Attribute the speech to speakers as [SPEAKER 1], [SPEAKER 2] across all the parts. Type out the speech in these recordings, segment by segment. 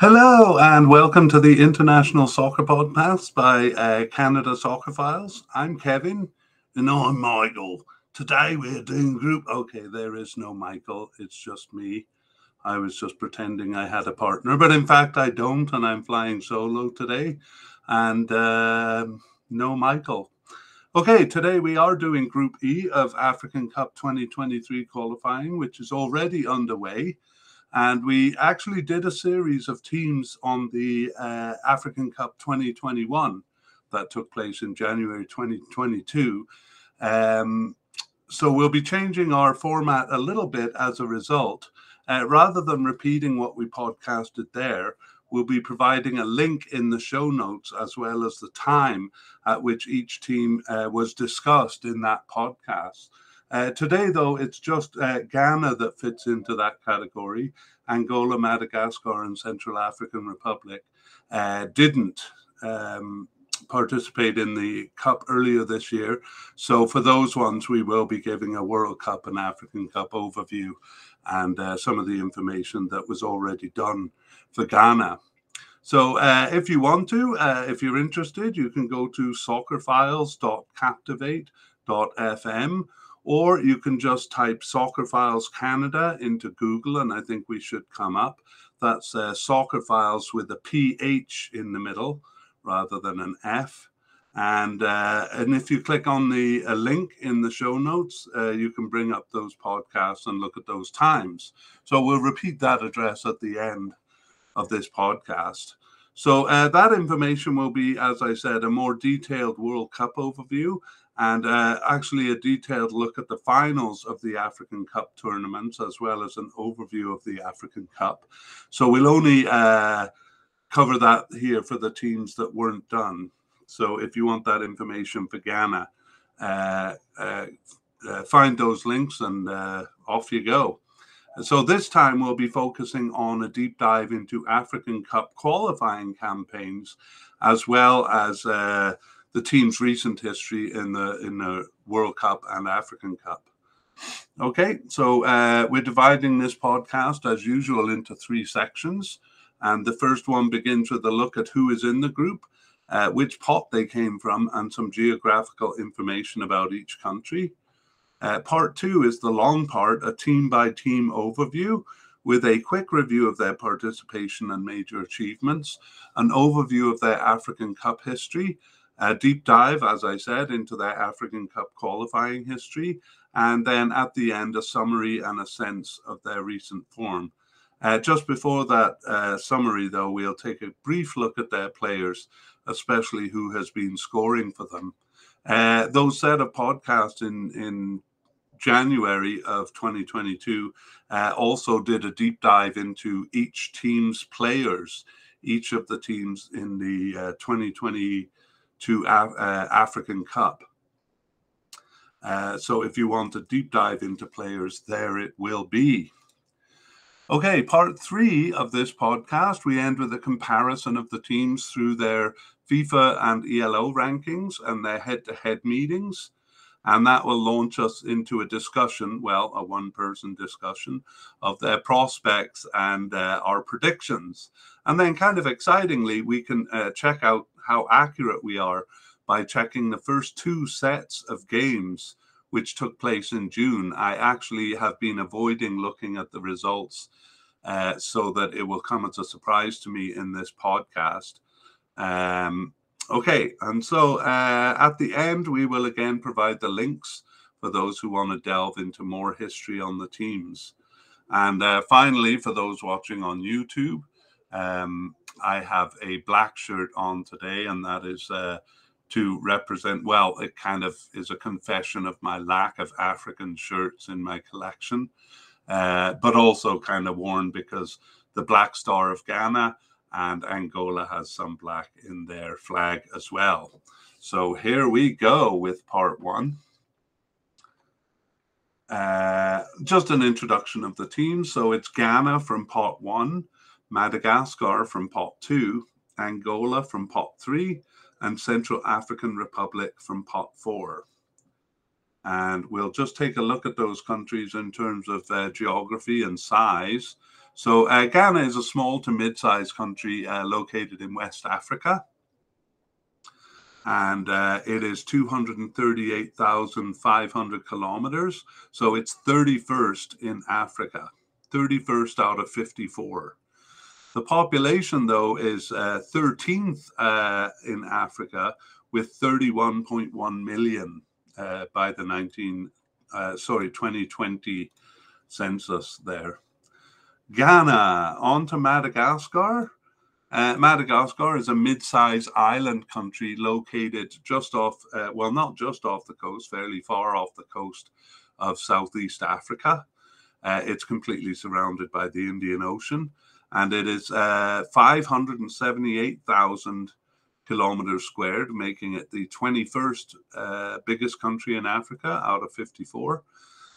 [SPEAKER 1] Hello and welcome to the International Soccer Podcast by uh, Canada Soccerphiles. I'm Kevin and I'm Michael. Today we're doing group. Okay, there is no Michael, it's just me. I was just pretending I had a partner, but in fact I don't, and I'm flying solo today. And uh, no Michael. Okay, today we are doing Group E of African Cup 2023 qualifying, which is already underway. And we actually did a series of teams on the uh, African Cup 2021 that took place in January 2022. Um, so we'll be changing our format a little bit as a result. Uh, rather than repeating what we podcasted there, we'll be providing a link in the show notes as well as the time at which each team uh, was discussed in that podcast. Uh, today, though, it's just uh, Ghana that fits into that category. Angola, Madagascar, and Central African Republic uh, didn't um, participate in the Cup earlier this year. So, for those ones, we will be giving a World Cup and African Cup overview and uh, some of the information that was already done for Ghana. So, uh, if you want to, uh, if you're interested, you can go to soccerphiles.captivate.fm or you can just type Soccerphiles Canada into Google, and I think we should come up. That's uh, Soccerphiles with a PH in the middle rather than an F. And uh, and if you click on the uh, link in the show notes, uh, you can bring up those podcasts and look at those times. So we'll repeat that address at the end of this podcast. So uh, that information will be, as I said, a more detailed World Cup overview and uh, actually a detailed look at the finals of the African Cup tournaments, as well as an overview of the African Cup. So we'll only uh, cover that here for the teams that weren't done. So if you want that information for Ghana, uh, uh, uh find those links and uh, off you go. So this time we'll be focusing on a deep dive into African Cup qualifying campaigns, as well as the team's recent history in the in the World Cup and African Cup. Okay, so uh, we're dividing this podcast as usual into three sections, and the first one begins with a look at who is in the group, uh, which pot they came from, and some geographical information about each country. Uh, part two is the long part, a team by team overview with a quick review of their participation and major achievements, an overview of their African Cup history, a deep dive, as I said, into their African Cup qualifying history, and then at the end, a summary and a sense of their recent form. Uh, just before that uh, summary, though, we'll take a brief look at their players, especially who has been scoring for them. Uh, those set of podcasts in, in January of 2022 uh, also did a deep dive into each team's players, each of the teams in the uh, 2020 to uh, African Cup. Uh, so if you want a deep dive into players, there it will be. Okay, part three of this podcast, we end with a comparison of the teams through their FIFA and ELO rankings and their head to head meetings. And that will launch us into a discussion, well, a one person discussion of their prospects and uh, our predictions. And then, kind of excitingly, we can uh, check out how accurate we are by checking the first two sets of games which took place in June. I actually have been avoiding looking at the results uh, so that it will come as a surprise to me in this podcast. Um, okay, and so uh, at the end, we will again provide the links for those who want to delve into more history on the teams. And uh, finally, for those watching on YouTube, um, I have a black shirt on today, and that is uh, to represent, well, it kind of is a confession of my lack of African shirts in my collection, uh, but also kind of worn because the Black Star of Ghana and Angola has some black in their flag as well. So here we go with part one. Uh, just an introduction of the team. So it's Ghana from pot one, Madagascar from pot two, Angola from pot three, and Central African Republic from pot four. And we'll just take a look at those countries in terms of uh, geography and size. So uh, Ghana is a small to mid-sized country uh, located in West Africa. And uh, it is 238,500 kilometers. So it's 31st in Africa, 31st out of 54. The population, though, is 13th uh, uh, in Africa with 31.1 million uh, by the 19, sorry, 2020 census there. Ghana, on to Madagascar. Uh, Madagascar is a mid-sized island country located just off, uh, well, not just off the coast, fairly far off the coast of Southeast Africa. Uh, it's completely surrounded by the Indian Ocean, and it is uh, 578,000 kilometers squared, making it the 21st uh, biggest country in Africa out of 54.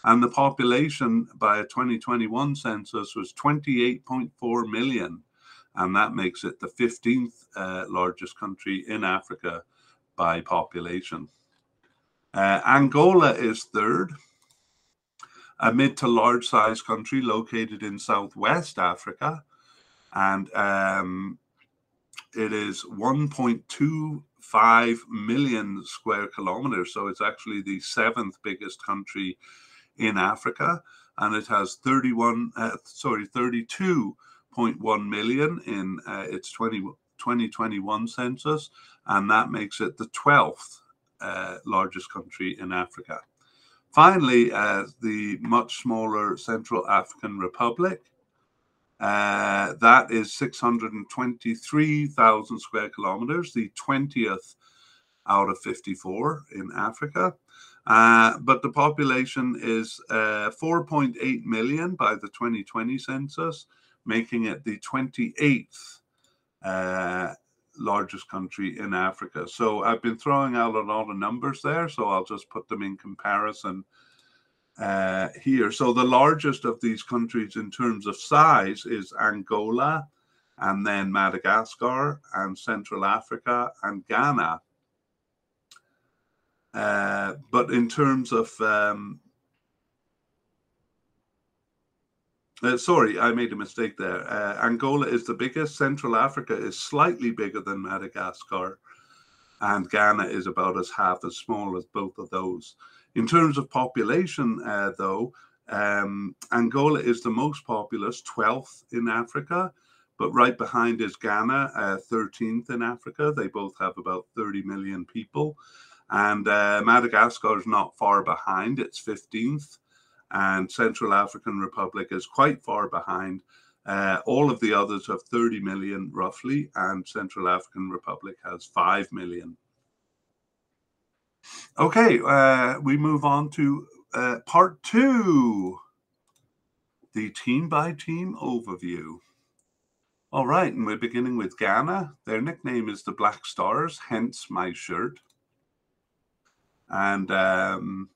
[SPEAKER 1] And the population by a 2021 census was 28.4 million. And that makes it the 15th uh, largest country in Africa by population. Uh, Angola is third, a mid to large size country located in southwest Africa. And um, it is 1.25 million square kilometers. So it's actually the seventh biggest country in Africa, and it has 31, uh, sorry, 32.1 million in uh, its 20, 2021 census, and that makes it the 12th uh, largest country in Africa. Finally, uh, the much smaller Central African Republic. Uh, that is 623,000 square kilometers, the 20th out of 54 in Africa. Uh, but the population is uh, 4.8 million by the 2020 census, making it the 28th uh, largest country in Africa. So I've been throwing out a lot of numbers there, so I'll just put them in comparison uh, here. So the largest of these countries in terms of size is Angola, and then Madagascar, and Central Africa, and Ghana. Uh, but in terms of um, uh, sorry, I made a mistake there. Uh, Angola is the biggest. Central Africa is slightly bigger than Madagascar, and Ghana is about as half as small as both of those. In terms of population, uh, though, um, Angola is the most populous, 12th in Africa, but right behind is Ghana, 13th uh, in Africa. They both have about 30 million people. And uh, Madagascar is not far behind, it's 15th. And Central African Republic is quite far behind. Uh, all of the others have 30 million roughly, and Central African Republic has 5 million. Okay, uh, we move on to uh, part two the team by team overview. All right, and we're beginning with Ghana. Their nickname is the Black Stars, hence my shirt and um,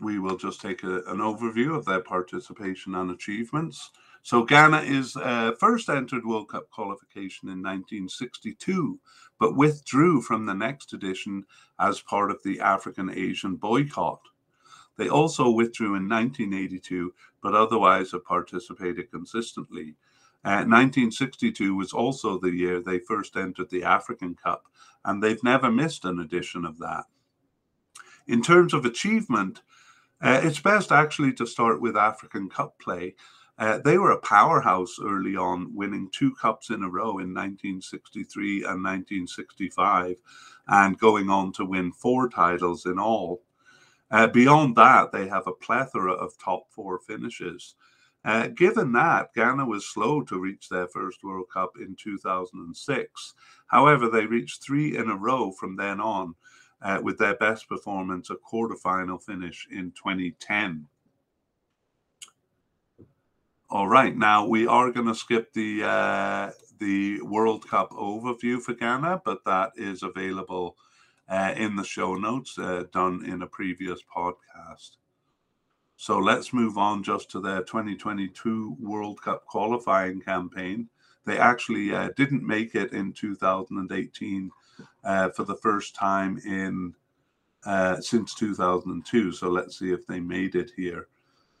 [SPEAKER 1] we will just take a, an overview of their participation and achievements. So Ghana is uh, first entered World Cup qualification in 1962, but withdrew from the next edition as part of the African Asian boycott. They also withdrew in 1982, but otherwise have participated consistently. Uh, 1962 was also the year they first entered the African Cup, and they've never missed an edition of that. In terms of achievement, uh, it's best actually to start with African Cup play. Uh, they were a powerhouse early on, winning two cups in a row in 1963 and 1965, and going on to win four titles in all. Uh, beyond that, they have a plethora of top four finishes. Uh, given that, Ghana was slow to reach their first World Cup in 2006. However, they reached three in a row from then on, uh, with their best performance, a quarterfinal finish in 2010. All right, now we are going to skip the uh, the World Cup overview for Ghana, but that is available uh, in the show notes uh, done in a previous podcast. So let's move on just to their 2022 World Cup qualifying campaign. They actually uh, didn't make it in 2018 uh, for the first time in uh, since 2002. So let's see if they made it here.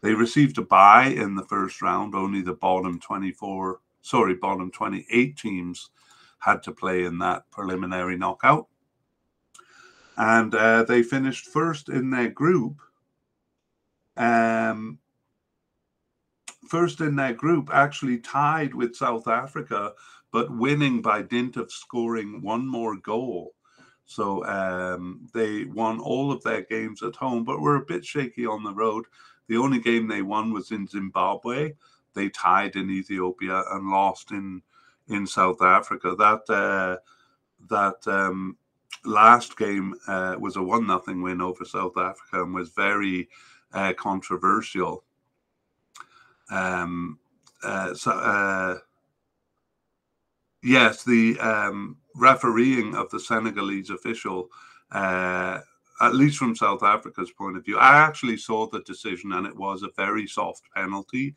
[SPEAKER 1] They received a bye in the first round. Only the bottom 24, sorry, bottom 28 teams had to play in that preliminary knockout. And uh, they finished first in their group. Um, first in their group, actually tied with South Africa, but winning by dint of scoring one more goal. So um, they won all of their games at home, but were a bit shaky on the road. The only game they won was in Zimbabwe. They tied in Ethiopia and lost in in South Africa. That uh, that um, last game uh, was a one nothing win over South Africa and was very uh, controversial. Um, uh, so, uh, yes, the um, refereeing of the Senegalese official, uh, at least from South Africa's point of view, I actually saw the decision and it was a very soft penalty.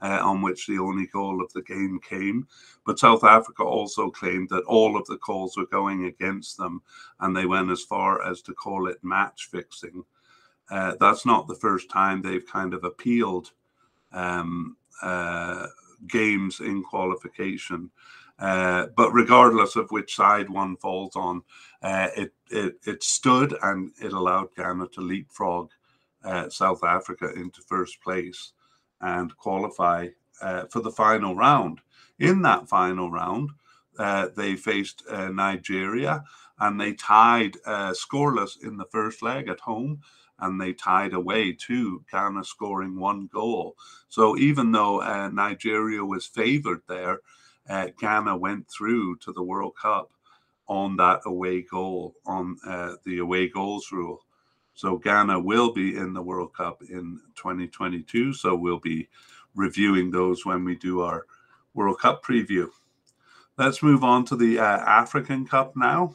[SPEAKER 1] Uh, on which the only goal of the game came. But South Africa also claimed that all of the calls were going against them, and they went as far as to call it match fixing. Uh, that's not the first time they've kind of appealed um, uh, games in qualification. Uh, but regardless of which side one falls on, uh, it, it, it stood and it allowed Ghana to leapfrog uh, South Africa into first place and qualify uh, for the final round. In that final round, uh, they faced Nigeria and they tied scoreless in the first leg at home and they tied away too, Ghana scoring one goal. So even though uh, Nigeria was favoured there, uh, Ghana went through to the World Cup on that away goal, on uh, the away goals rule. So Ghana will be in the World Cup in 2022. So we'll be reviewing those when we do our World Cup preview. Let's move on to the uh, African Cup now.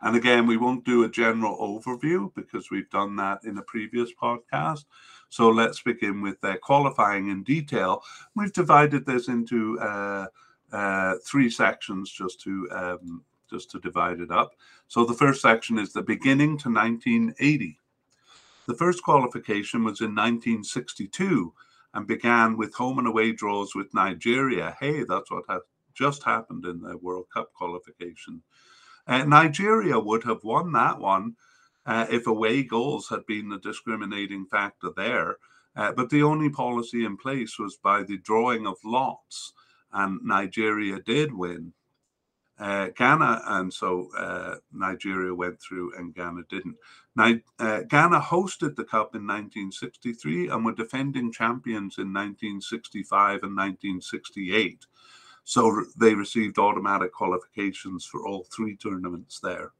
[SPEAKER 1] And again, we won't do a general overview because we've done that in a previous podcast. So let's begin with uh, qualifying in detail. We've divided this into uh, uh, three sections just to um, just to divide it up. So the first section is the beginning to 1980. The first qualification was in 1962 and began with home and away draws with Nigeria. Hey, that's what ha- just happened in the World Cup qualification. Uh, Nigeria would have won that one uh, if away goals had been the discriminating factor there. Uh, but the only policy in place was by the drawing of lots, and Nigeria did win. Uh, Ghana, and so uh, Nigeria went through and Ghana didn't. Uh, Ghana hosted the Cup in 1963 and were defending champions in 1965 and 1968. So they received automatic qualifications for all three tournaments there.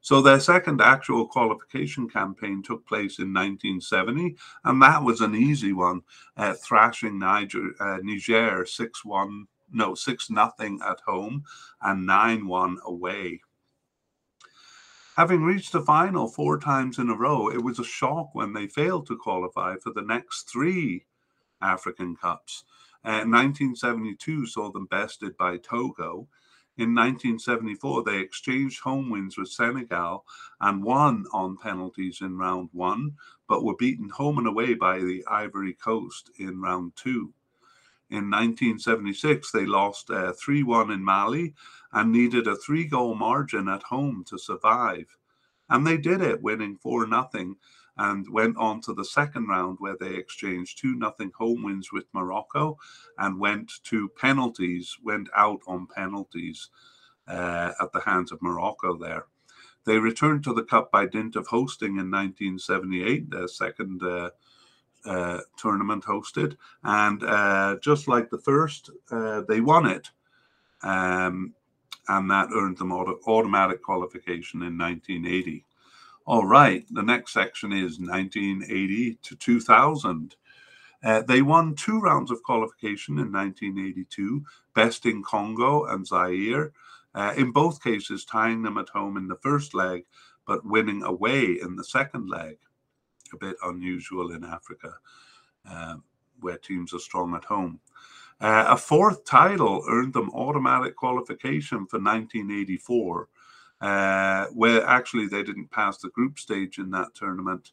[SPEAKER 1] So their second actual qualification campaign took place in 1970, and that was an easy one, uh, thrashing Niger, uh, Niger 6 1, no, 6 nothing at home and 9 1 away. Having reached the final four times in a row, it was a shock when they failed to qualify for the next three African Cups. 1972 uh, saw them bested by Togo. In 1974, they exchanged home wins with Senegal and won on penalties in round one, but were beaten home and away by the Ivory Coast in round two. In 1976, they lost 3 uh, 1 in Mali and needed a three goal margin at home to survive. And they did it, winning 4 0 and went on to the second round where they exchanged 2 nothing home wins with Morocco and went to penalties, went out on penalties uh, at the hands of Morocco there. They returned to the Cup by dint of hosting in 1978, their second uh, uh, tournament hosted. And uh, just like the first, uh, they won it. Um, and that earned them auto- automatic qualification in 1980. All right, the next section is 1980 to 2000. Uh, they won two rounds of qualification in 1982, besting Congo and Zaire, uh, in both cases tying them at home in the first leg, but winning away in the second leg. A bit unusual in Africa, uh, where teams are strong at home. Uh, a fourth title earned them automatic qualification for 1984 uh, where actually they didn't pass the group stage in that tournament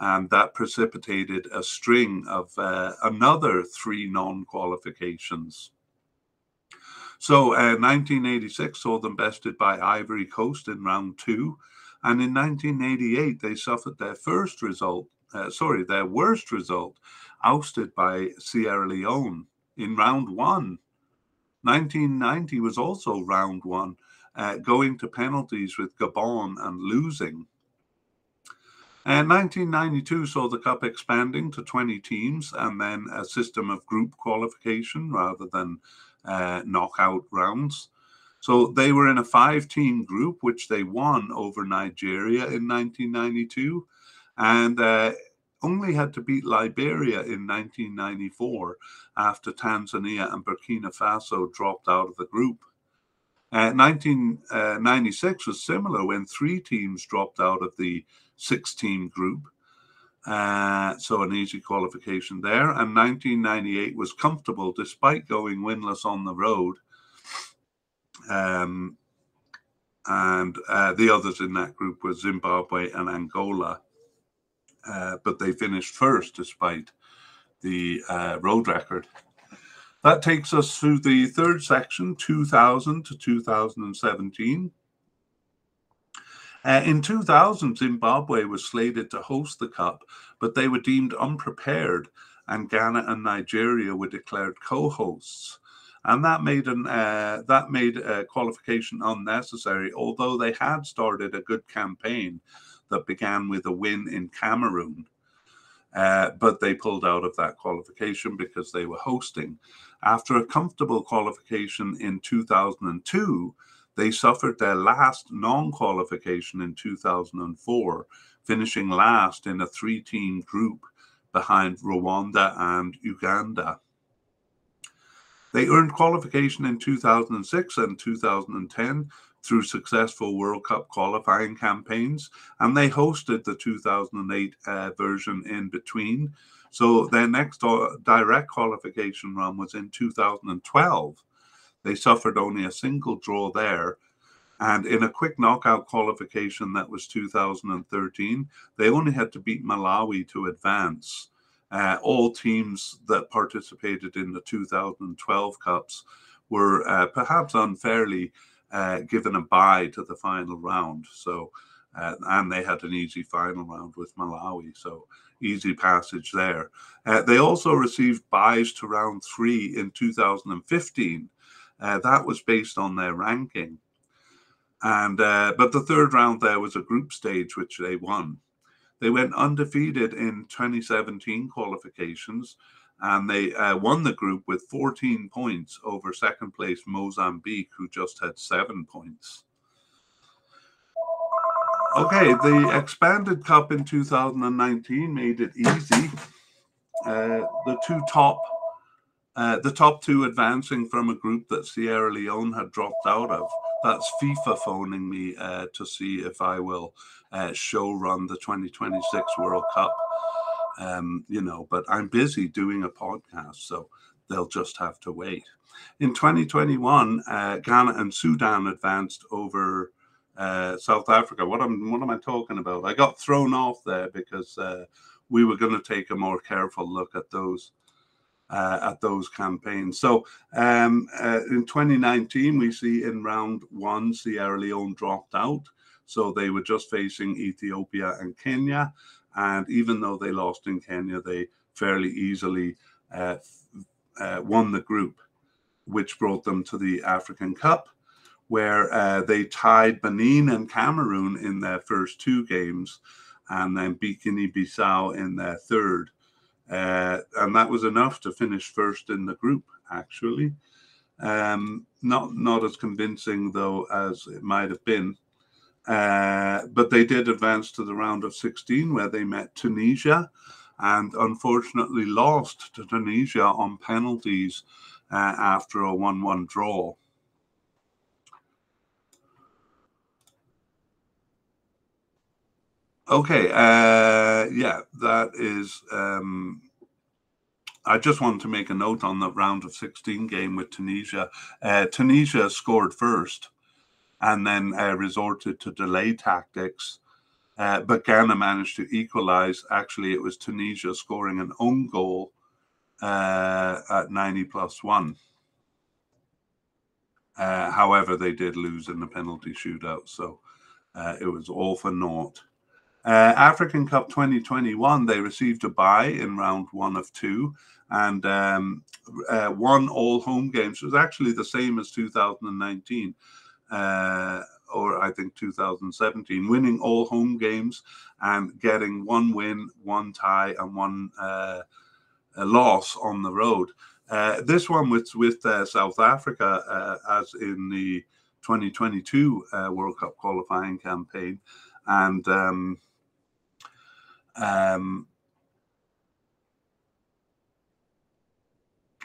[SPEAKER 1] and that precipitated a string of uh, another three non qualifications. So, uh, 1986 saw them bested by Ivory Coast in round two. And in 1988, they suffered their first result, uh, sorry, their worst result, ousted by Sierra Leone in round one. 1990 was also round one, uh, going to penalties with Gabon and losing. And 1992 saw the Cup expanding to 20 teams and then a system of group qualification rather than uh, knockout rounds. So they were in a five team group, which they won over Nigeria in 1992, and uh, only had to beat Liberia in 1994 after Tanzania and Burkina Faso dropped out of the group. Uh, 1996 was similar when three teams dropped out of the six team group. Uh, so an easy qualification there. And 1998 was comfortable despite going winless on the road. Um, and uh, the others in that group were Zimbabwe and Angola. Uh, but they finished first despite the uh, road record. That takes us through the third section, 2000 to 2017. Uh, in 2000, Zimbabwe was slated to host the Cup, but they were deemed unprepared, and Ghana and Nigeria were declared co-hosts, and that made an uh, that made qualification unnecessary. Although they had started a good campaign that began with a win in Cameroon, uh, but they pulled out of that qualification because they were hosting. After a comfortable qualification in 2002 they suffered their last non qualification in 2004, finishing last in a three team group behind Rwanda and Uganda. They earned qualification in 2006 and 2010 through successful World Cup qualifying campaigns, and they hosted the 2008 uh, version in between. So their next direct qualification run was in 2012 they suffered only a single draw there. And in a quick knockout qualification that was 2013, they only had to beat Malawi to advance. Uh, all teams that participated in the 2012 Cups were uh, perhaps unfairly uh, given a bye to the final round. So, uh, and they had an easy final round with Malawi. So, easy passage there. Uh, they also received byes to round three in 2015 uh, that was based on their ranking. And uh, but the third round there was a group stage which they won. They went undefeated in 2017 qualifications, and they uh, won the group with 14 points over second place Mozambique, who just had seven points. Okay, the expanded cup in 2019 made it easy. Uh, the two top uh, the top two advancing from a group that Sierra Leone had dropped out of. That's FIFA phoning me uh, to see if I will uh, show run the 2026 World Cup. Um, you know, but I'm busy doing a podcast, so they'll just have to wait. In 2021, uh, Ghana and Sudan advanced over uh, South Africa. What am what am I talking about? I got thrown off there because uh, we were going to take a more careful look at those uh, at those campaigns. So um, uh, in 2019, we see in round one, Sierra Leone dropped out. So they were just facing Ethiopia and Kenya. And even though they lost in Kenya, they fairly easily uh, won the group, which brought them to the African Cup, where uh, they tied Benin and Cameroon in their first two games and then beat Guinea Bissau in their third. Uh, and that was enough to finish first in the group, actually. Um, not not as convincing though as it might have been, uh, but they did advance to the round of 16 where they met Tunisia, and unfortunately lost to Tunisia on penalties uh, after a 1-1 draw. Okay, uh, yeah, that is. Um, I just wanted to make a note on the round of 16 game with Tunisia. Uh, Tunisia scored first and then uh, resorted to delay tactics Uh, but Ghana managed to equalize. Actually, it was Tunisia scoring an own goal uh, at 90 plus one. Uh, however, they did lose in the penalty shootout, so uh, it was all for naught. Uh, African Cup 2021, they received a bye in round one of two and um, uh, won all home games. It was actually the same as 2019, uh, or I think 2017, winning all home games and getting one win, one tie, and one uh, loss on the road. Uh, this one was with uh, South Africa, as in the 2022 World Cup qualifying campaign, and um, um,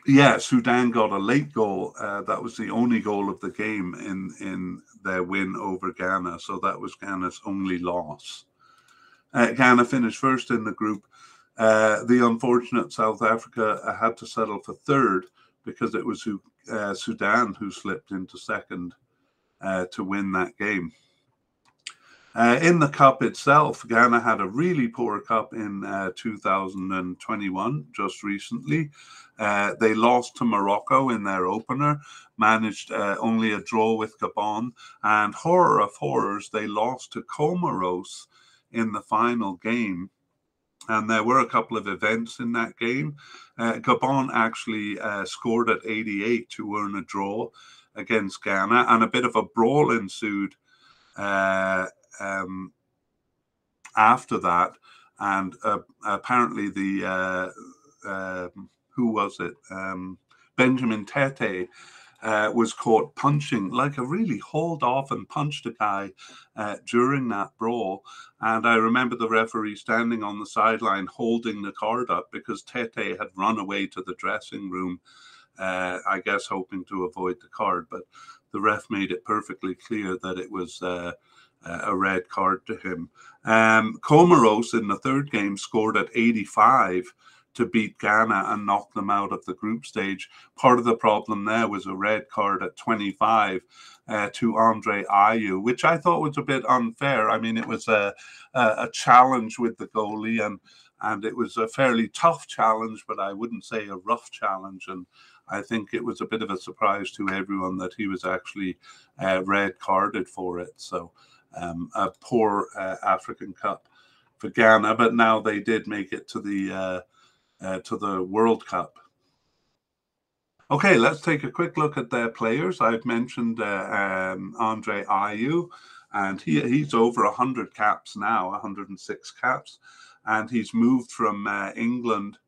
[SPEAKER 1] yeah, Sudan got a late goal. Uh, that was the only goal of the game in in their win over Ghana. So that was Ghana's only loss. Uh, Ghana finished first in the group. Uh, the unfortunate South Africa had to settle for third because it was uh, Sudan who slipped into second uh, to win that game. Uh, in the cup itself, Ghana had a really poor cup in uh, 2021, just recently. Uh, they lost to Morocco in their opener, managed uh, only a draw with Gabon, and horror of horrors, they lost to Comoros in the final game. And there were a couple of events in that game. Uh, Gabon actually uh, scored at 88 to earn a draw against Ghana, and a bit of a brawl ensued uh, um, after that, and uh, apparently the uh, uh, who was it? Um, Benjamin Tetteh uh, was caught punching, like a really hauled off and punched a guy uh, during that brawl. And I remember the referee standing on the sideline holding the card up because Tetteh had run away to the dressing room, uh, I guess hoping to avoid the card. But the ref made it perfectly clear that it was uh, a red card to him. Um, Comoros in the third game scored at 85 to beat Ghana and knock them out of the group stage. Part of the problem there was a red card at 25 uh, to Andre Ayew, which I thought was a bit unfair. I mean, it was a, a, a challenge with the goalie and and it was a fairly tough challenge, but I wouldn't say a rough challenge. And I think it was a bit of a surprise to everyone that he was actually uh, red carded for it. So um, a poor uh, African Cup for Ghana, but now they did make it to the uh, uh, to the World Cup. Okay, let's take a quick look at their players. I've mentioned uh, um, Andre Ayew, and he, he's over 100 caps now, 106 caps, and he's moved from uh, England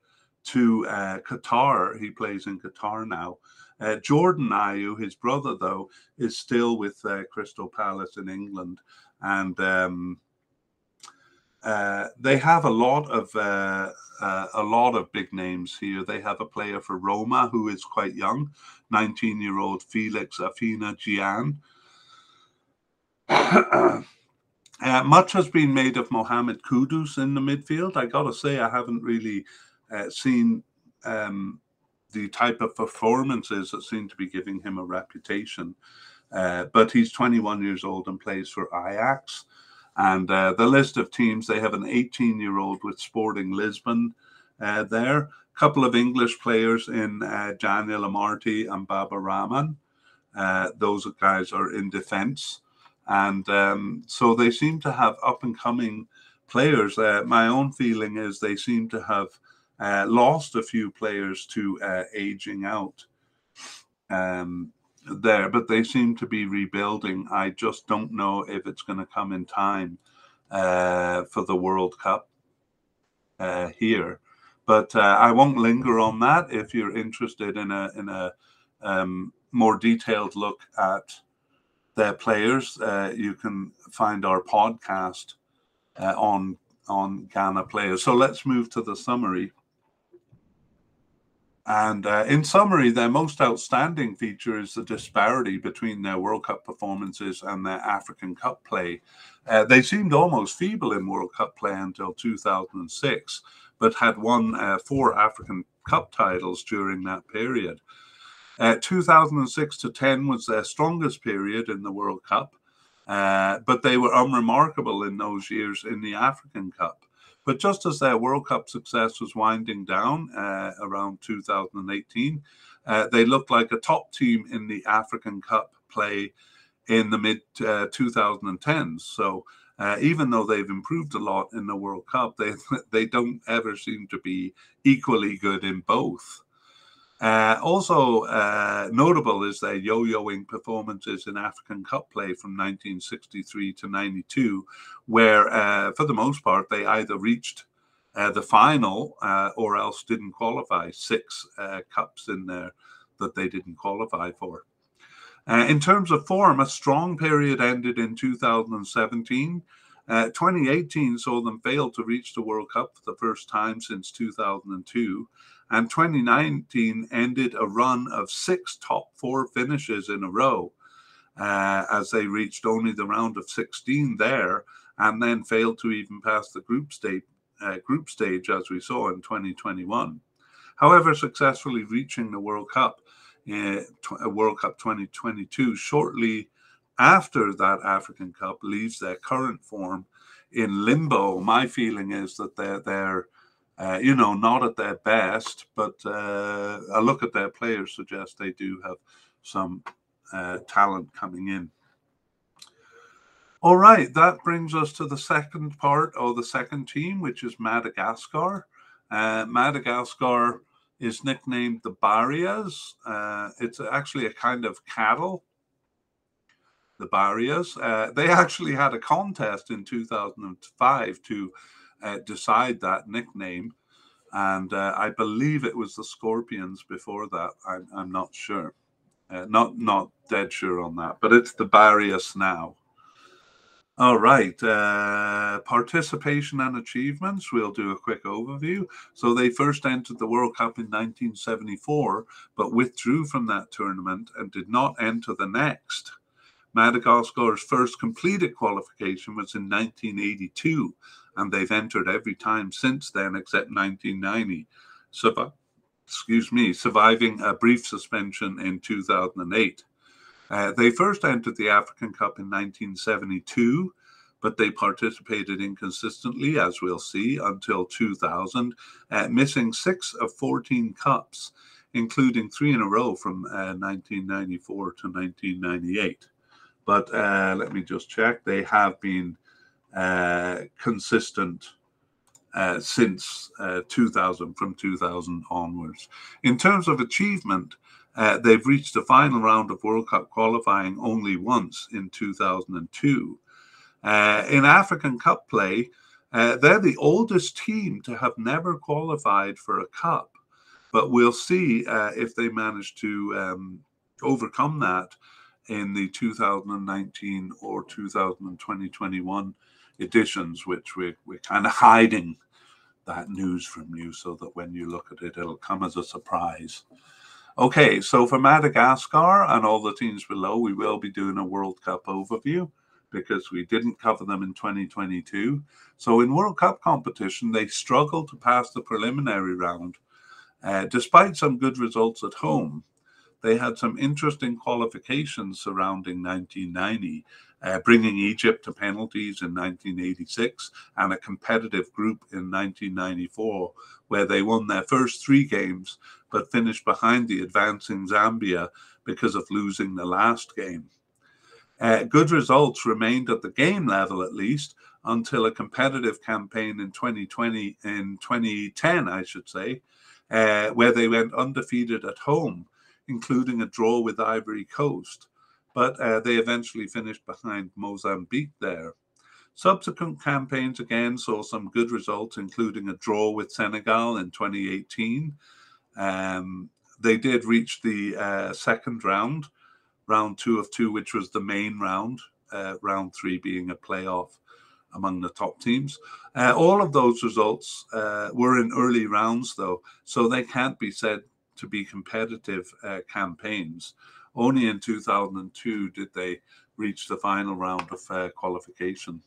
[SPEAKER 1] to uh, Qatar. He plays in Qatar now. Uh, Jordan Ayew, his brother, though, is still with uh, Crystal Palace in England, and um, uh, they have a lot of uh, uh, a lot of big names here. They have a player for Roma who is quite young, 19-year-old Felix Afena Gyan. Uh, much has been made of Mohamed Kudus in the midfield. I got to say, I haven't really uh, seen um, the type of performances that seem to be giving him a reputation. Uh, but he's 21 years old and plays for Ajax. And uh, the list of teams, they have an 18 year old with Sporting Lisbon uh, there, a couple of English players in uh, Daniel Amartey and Baba Rahman. Uh, those guys are in defense. And um, so they seem to have up and coming players. Uh, my own feeling is they seem to have uh, lost a few players to uh, aging out um, there, but they seem to be rebuilding. I just don't know if it's going to come in time uh, for the World Cup uh, here. But uh, I won't linger on that. If you're interested in a in a um, more detailed look at their players, uh, you can find our podcast on on Ghana players. So let's move to the summary. And uh, in summary, their most outstanding feature is the disparity between their World Cup performances and their African Cup play. Uh, they seemed almost feeble in World Cup play until 2006, but had won uh, four African Cup titles during that period. Uh, 2006 to 10 was their strongest period in the World Cup. Uh, but they were unremarkable in those years in the African Cup. But just as their World Cup success was winding down uh, around 2018, uh, they looked like a top team in the African Cup play in the mid 2010s. Uh, so uh, even though they've improved a lot in the World Cup, they they don't ever seem to be equally good in both. Uh, also uh, notable is their yo-yoing performances in African Cup play from 1963 to 92, where uh, for the most part they either reached uh, the final uh, or else didn't qualify. Six cups in there that they didn't qualify for. Uh, in terms of form, a strong period ended in 2017. Uh, 2018 saw them fail to reach the World Cup for the first time since 2002. And 2019 ended a run of six top four finishes in a row uh, as they reached only the round of 16 there and then failed to even pass the group stage, uh, group stage as we saw in 2021. However, successfully reaching the World Cup uh, World Cup 2022 shortly after that African Cup leaves their current form in limbo. My feeling is that they're they're uh, you know not at their best, but uh, a look at their players suggests they do have some uh, talent coming in. All right, that brings us to the second part of the second team, which is Madagascar. Uh, Madagascar is nicknamed the Bareas. Uh, it's actually a kind of cattle, the Bareas. Uh, they actually had a contest in 2005 to uh, decide that nickname. And uh, I believe it was the Scorpions before that. I'm, I'm not sure. Uh, not not dead sure on that, but it's the Bareas now. All right. Uh, participation and achievements. We'll do a quick overview. So they first entered the World Cup in 1974, but withdrew from that tournament and did not enter the next. Madagascar's first completed qualification was in 1982, and they've entered every time since then except 1990. So, excuse me, surviving a brief suspension in 2008. Uh, they first entered the African Cup in 1972, but they participated inconsistently, as we'll see, until 2000, uh, missing six of 14 cups, including three in a row from uh, 1994 to 1998. But uh, let me just check. They have been consistent uh, since uh, 2000, from 2000 onwards. In terms of achievement, uh, they've reached the final round of World Cup qualifying only once in 2002. Uh, in African Cup play, uh, they're the oldest team to have never qualified for a cup. But we'll see uh, if they manage to um, overcome that in the 2019 or 2020-21 editions, which we're, we're kind of hiding that news from you so that when you look at it, it'll come as a surprise. Okay, so for Madagascar and all the teams below, we will be doing a World Cup overview because we didn't cover them in 2022. So in World Cup competition, they struggled to pass the preliminary round. Uh, despite some good results at home, they had some interesting qualifications surrounding 1990 uh, bringing Egypt to penalties in 1986 and a competitive group in 1994, where they won their first three games but finished behind the advancing Zambia because of losing the last game. Uh, good results remained at the game level, at least, until a competitive campaign in 2020, in 2010, I should say, uh, where they went undefeated at home, including a draw with Ivory Coast but uh, they eventually finished behind Mozambique there. Subsequent campaigns again saw some good results, including a draw with Senegal in 2018. Um, they did reach the uh, second round, round two of two, which was the main round, uh, round three being a playoff among the top teams. Uh, all of those results uh, were in early rounds, though, so they can't be said to be competitive uh, campaigns. Only in 2002 did they reach the final round of fair qualification.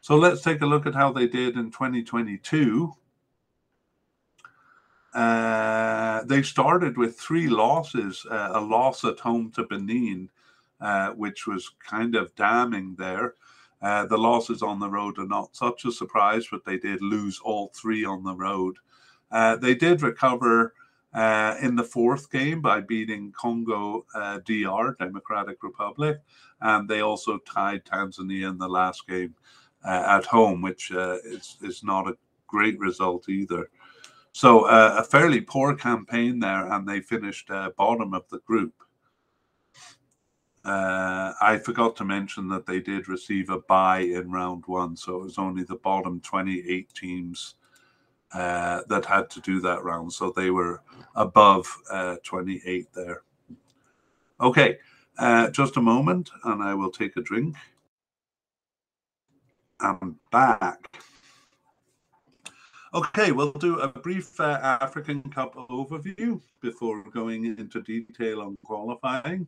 [SPEAKER 1] So let's take a look at how they did in 2022. Uh, they started with three losses, uh, a loss at home to Benin, uh, which was kind of damning there. Uh, the losses on the road are not such a surprise, but they did lose all three on the road. Uh, they did recover uh, in the fourth game by beating Congo uh, DR, Democratic Republic, and they also tied Tanzania in the last game uh, at home, which uh, is, is not a great result either. So uh, a fairly poor campaign there, and they finished bottom of the group. Uh, I forgot to mention that they did receive a bye in round one, so it was only the bottom 28 teams uh, that had to do that round. So they were above uh, 28 there. Okay, uh, just a moment, and I will take a drink. I'm back. Okay, we'll do a brief uh, African Cup overview before going into detail on qualifying.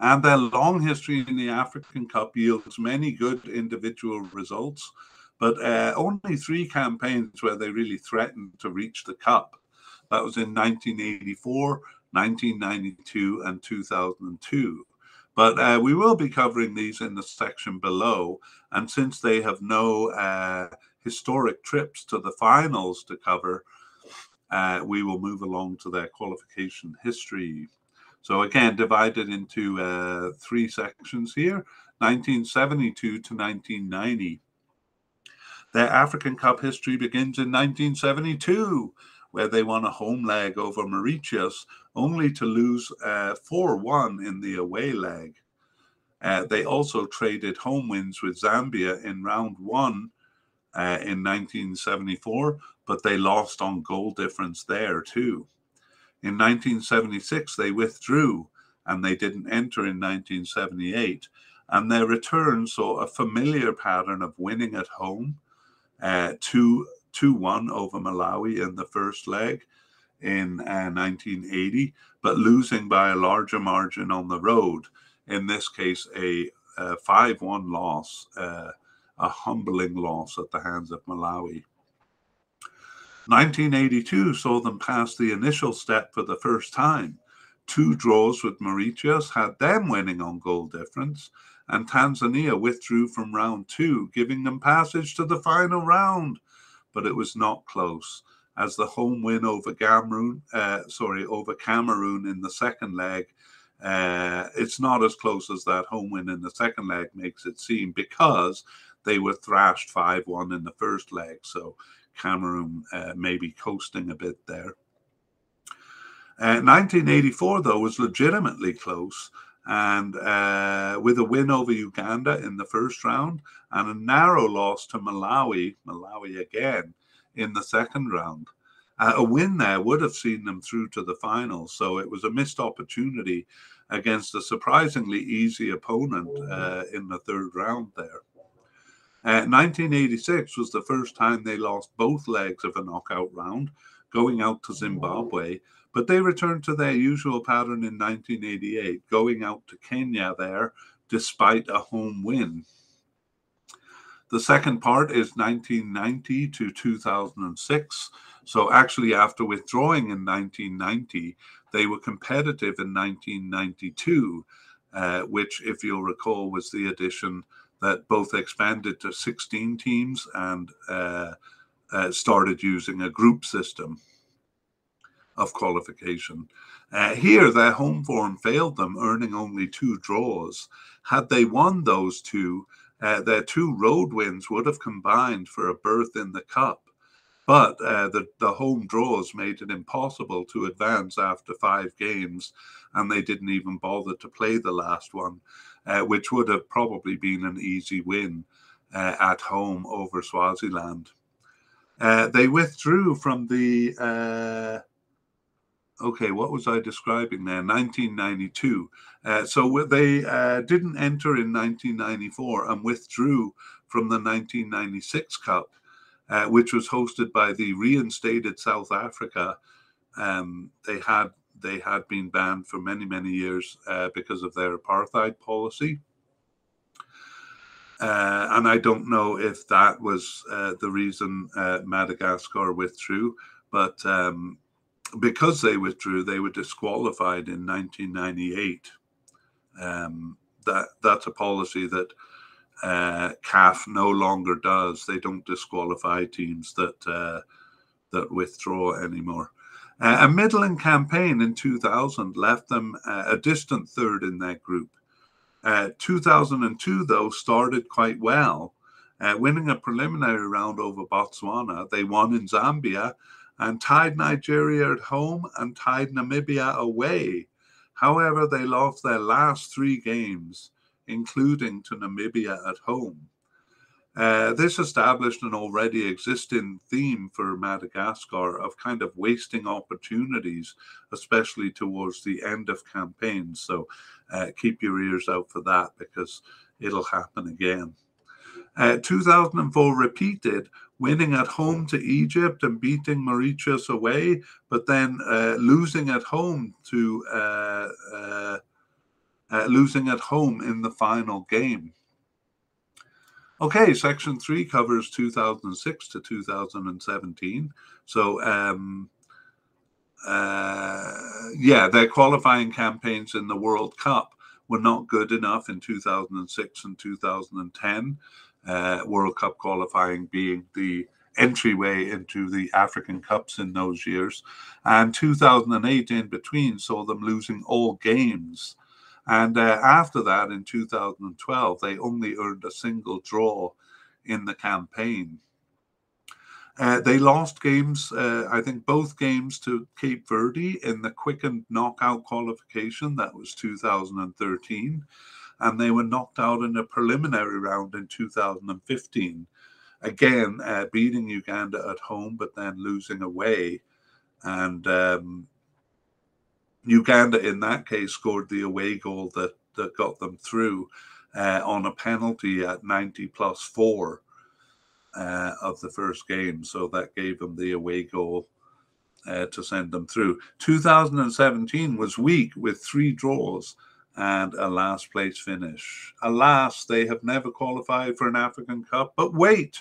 [SPEAKER 1] And their long history in the African Cup yields many good individual results, but uh, only three campaigns where they really threatened to reach the Cup. That was in 1984, 1992, and 2002. But uh, we will be covering these in the section below. And since they have no uh, historic trips to the finals to cover, uh, we will move along to their qualification history. So again, divided into uh, three sections here, 1972 to 1990. Their African Cup history begins in 1972, where they won a home leg over Mauritius, only to lose 4 uh, 1 in the away leg. Uh, they also traded home wins with Zambia in round one uh, in 1974, but they lost on goal difference there too. In 1976, they withdrew and they didn't enter in 1978. And their return saw a familiar pattern of winning at home, uh, 2 2 1 over Malawi in the first leg in uh, 1980, but losing by a larger margin on the road. In this case, a 5 1 loss, uh, a humbling loss at the hands of Malawi. 1982 saw them pass the initial step for the first time. Two draws with Mauritius had them winning on goal difference, and Tanzania withdrew from round two, giving them passage to the final round. But it was not close, as the home win over Cameroon, uh, sorry, over Cameroon in the second leg. Uh, it's not as close as that home win in the second leg makes it seem because they were thrashed 5 1 in the first leg. So Cameroon uh, maybe coasting a bit there. Uh, 1984, though, was legitimately close, and uh, with a win over Uganda in the first round and a narrow loss to Malawi, Malawi again, in the second round. Uh, a win there would have seen them through to the final, so it was a missed opportunity against a surprisingly easy opponent uh, in the third round there. 1986 uh, was the first time they lost both legs of a knockout round, going out to Zimbabwe, but they returned to their usual pattern in 1988, going out to Kenya there despite a home win. The second part is 1990 to 2006. So, actually, after withdrawing in 1990, they were competitive in 1992, uh, which, if you'll recall, was the addition that both expanded to 16 teams and uh, uh, started using a group system of qualification. Uh, here, their home form failed them, earning only two draws. Had they won those two, uh, their two road wins would have combined for a berth in the cup. But uh, the, the home draws made it impossible to advance after five games, and they didn't even bother to play the last one uh, which would have probably been an easy win uh, at home over Swaziland. Uh, they withdrew from the. Uh, okay, what was I describing there? 1992. Uh, so they uh, didn't enter in 1994 and withdrew from the 1996 Cup, which was hosted by the reinstated South Africa. Um, they had they had been banned for many, many years uh, because of their apartheid policy. Uh, and I don't know if that was uh, the reason uh, Madagascar withdrew, but um, because they withdrew, they were disqualified in 1998 Um, that that's a policy that uh, CAF no longer does. They don't disqualify teams that uh, that withdraw anymore. Uh, a middling campaign in 2000 left them uh, a distant third in that group. Uh, 2002, though, started quite well, uh, winning a preliminary round over Botswana. They won in Zambia and tied Nigeria at home and tied Namibia away. However, they lost their last three games, including to Namibia at home. Uh, this established an already existing theme for Madagascar of kind of wasting opportunities, especially towards the end of campaigns. So uh, keep your ears out for that because it'll happen again. Uh, 2004 repeated, winning at home to Egypt and beating Mauritius away, but then uh, losing at home to uh, uh, losing at home in the final game. Okay, section three covers 2006 to 2017. So, um, uh, yeah, their qualifying campaigns in the World Cup were not good enough in 2006 and 2010. Uh, World Cup qualifying being the entryway into the African Cups in those years. And 2008 in between saw them losing all games and uh, after that, in 2012, they only earned a single draw in the campaign. Uh, they lost games, uh, I think both games to Cape Verde in the quickened knockout qualification, that was 2013. And they were knocked out in a preliminary round in 2015. Again, uh, beating Uganda at home, but then losing away. And um, Uganda, in that case, scored the away goal that, that got them through uh, on a penalty at 90 plus four uh, of the first game. So that gave them the away goal uh, to send them through. 2017 was weak with three draws and a last place finish. Alas, they have never qualified for an African Cup. But wait,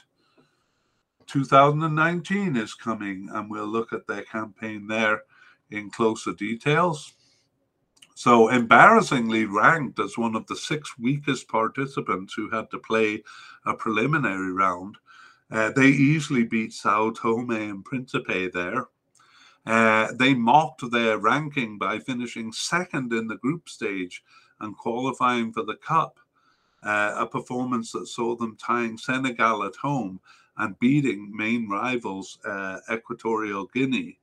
[SPEAKER 1] 2019 is coming, and we'll look at their campaign there in closer details. So, embarrassingly ranked as one of the six weakest participants who had to play a preliminary round, uh, they easily beat Sao Tome and Principe there. Uh, they mocked their ranking by finishing second in the group stage and qualifying for the Cup, uh, a performance that saw them tying Senegal at home and beating main rivals uh, Equatorial Guinea.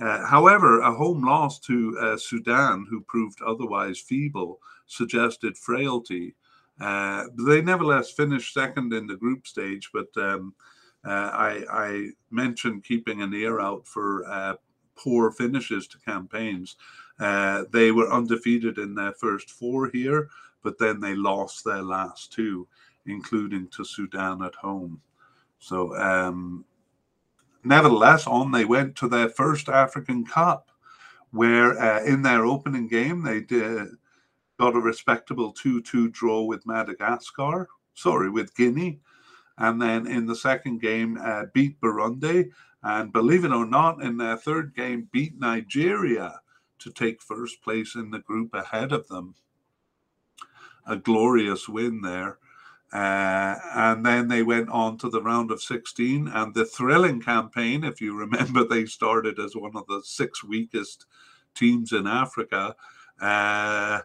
[SPEAKER 1] Uh, however, a home loss to uh, Sudan, who proved otherwise feeble, suggested frailty. They nevertheless finished second in the group stage, but um, I, I, mentioned keeping an ear out for uh, poor finishes to campaigns. they were undefeated in their first four here, but then they lost their last two, including to Sudan at home. So um, nevertheless, on they went to their first African Cup, where uh, in their opening game they did, got a respectable 2 2 draw with Madagascar, sorry, with Guinea. And then in the second game, uh, beat Burundi. And believe it or not, in their third game, beat Nigeria to take first place in the group ahead of them. A glorious win there. Uh, and then they went on to the round of 16 and the thrilling campaign. If you remember, they started as one of the six weakest teams in Africa. Uh,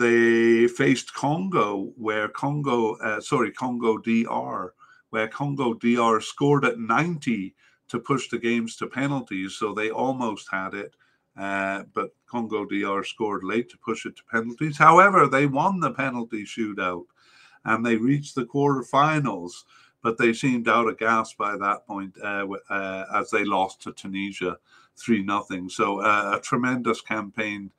[SPEAKER 1] they faced Congo, where Congo, uh, sorry, Congo DR, where Congo DR scored at 90 to push the games to penalties. So they almost had it. Uh, but Congo DR scored late to push it to penalties. However, they won the penalty shootout and they reached the quarterfinals, but they seemed out of gas by that point uh, uh, as they lost to Tunisia three nothing. So uh, a tremendous campaign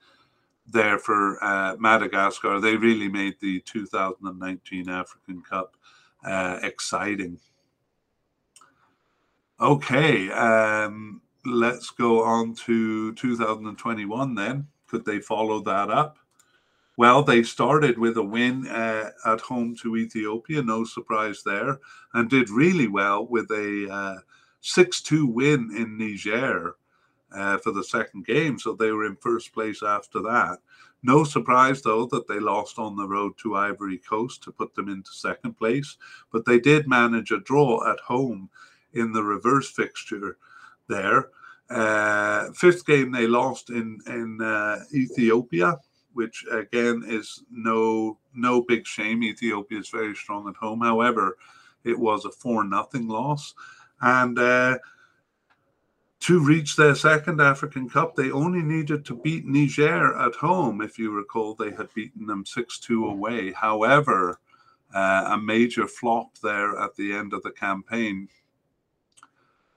[SPEAKER 1] there for uh, Madagascar. They really made the 2019 African Cup uh, exciting. Okay, um, let's go on to 2021 then. Could they follow that up? Well, they started with a win uh, at home to Ethiopia, no surprise there, and did really well with a uh, 6 2 win in Niger uh, for the second game. So they were in first place after that. No surprise, though, that they lost on the road to Ivory Coast to put them into second place, but they did manage a draw at home in the reverse fixture there. Uh, fifth game they lost in in uh, Ethiopia, which again is no no big shame. Ethiopia is very strong at home. However, it was a four nothing loss, and uh, to reach their second African Cup, they only needed to beat Niger at home. If you recall, they had beaten them 6 2 away. However, uh, a major flop there at the end of the campaign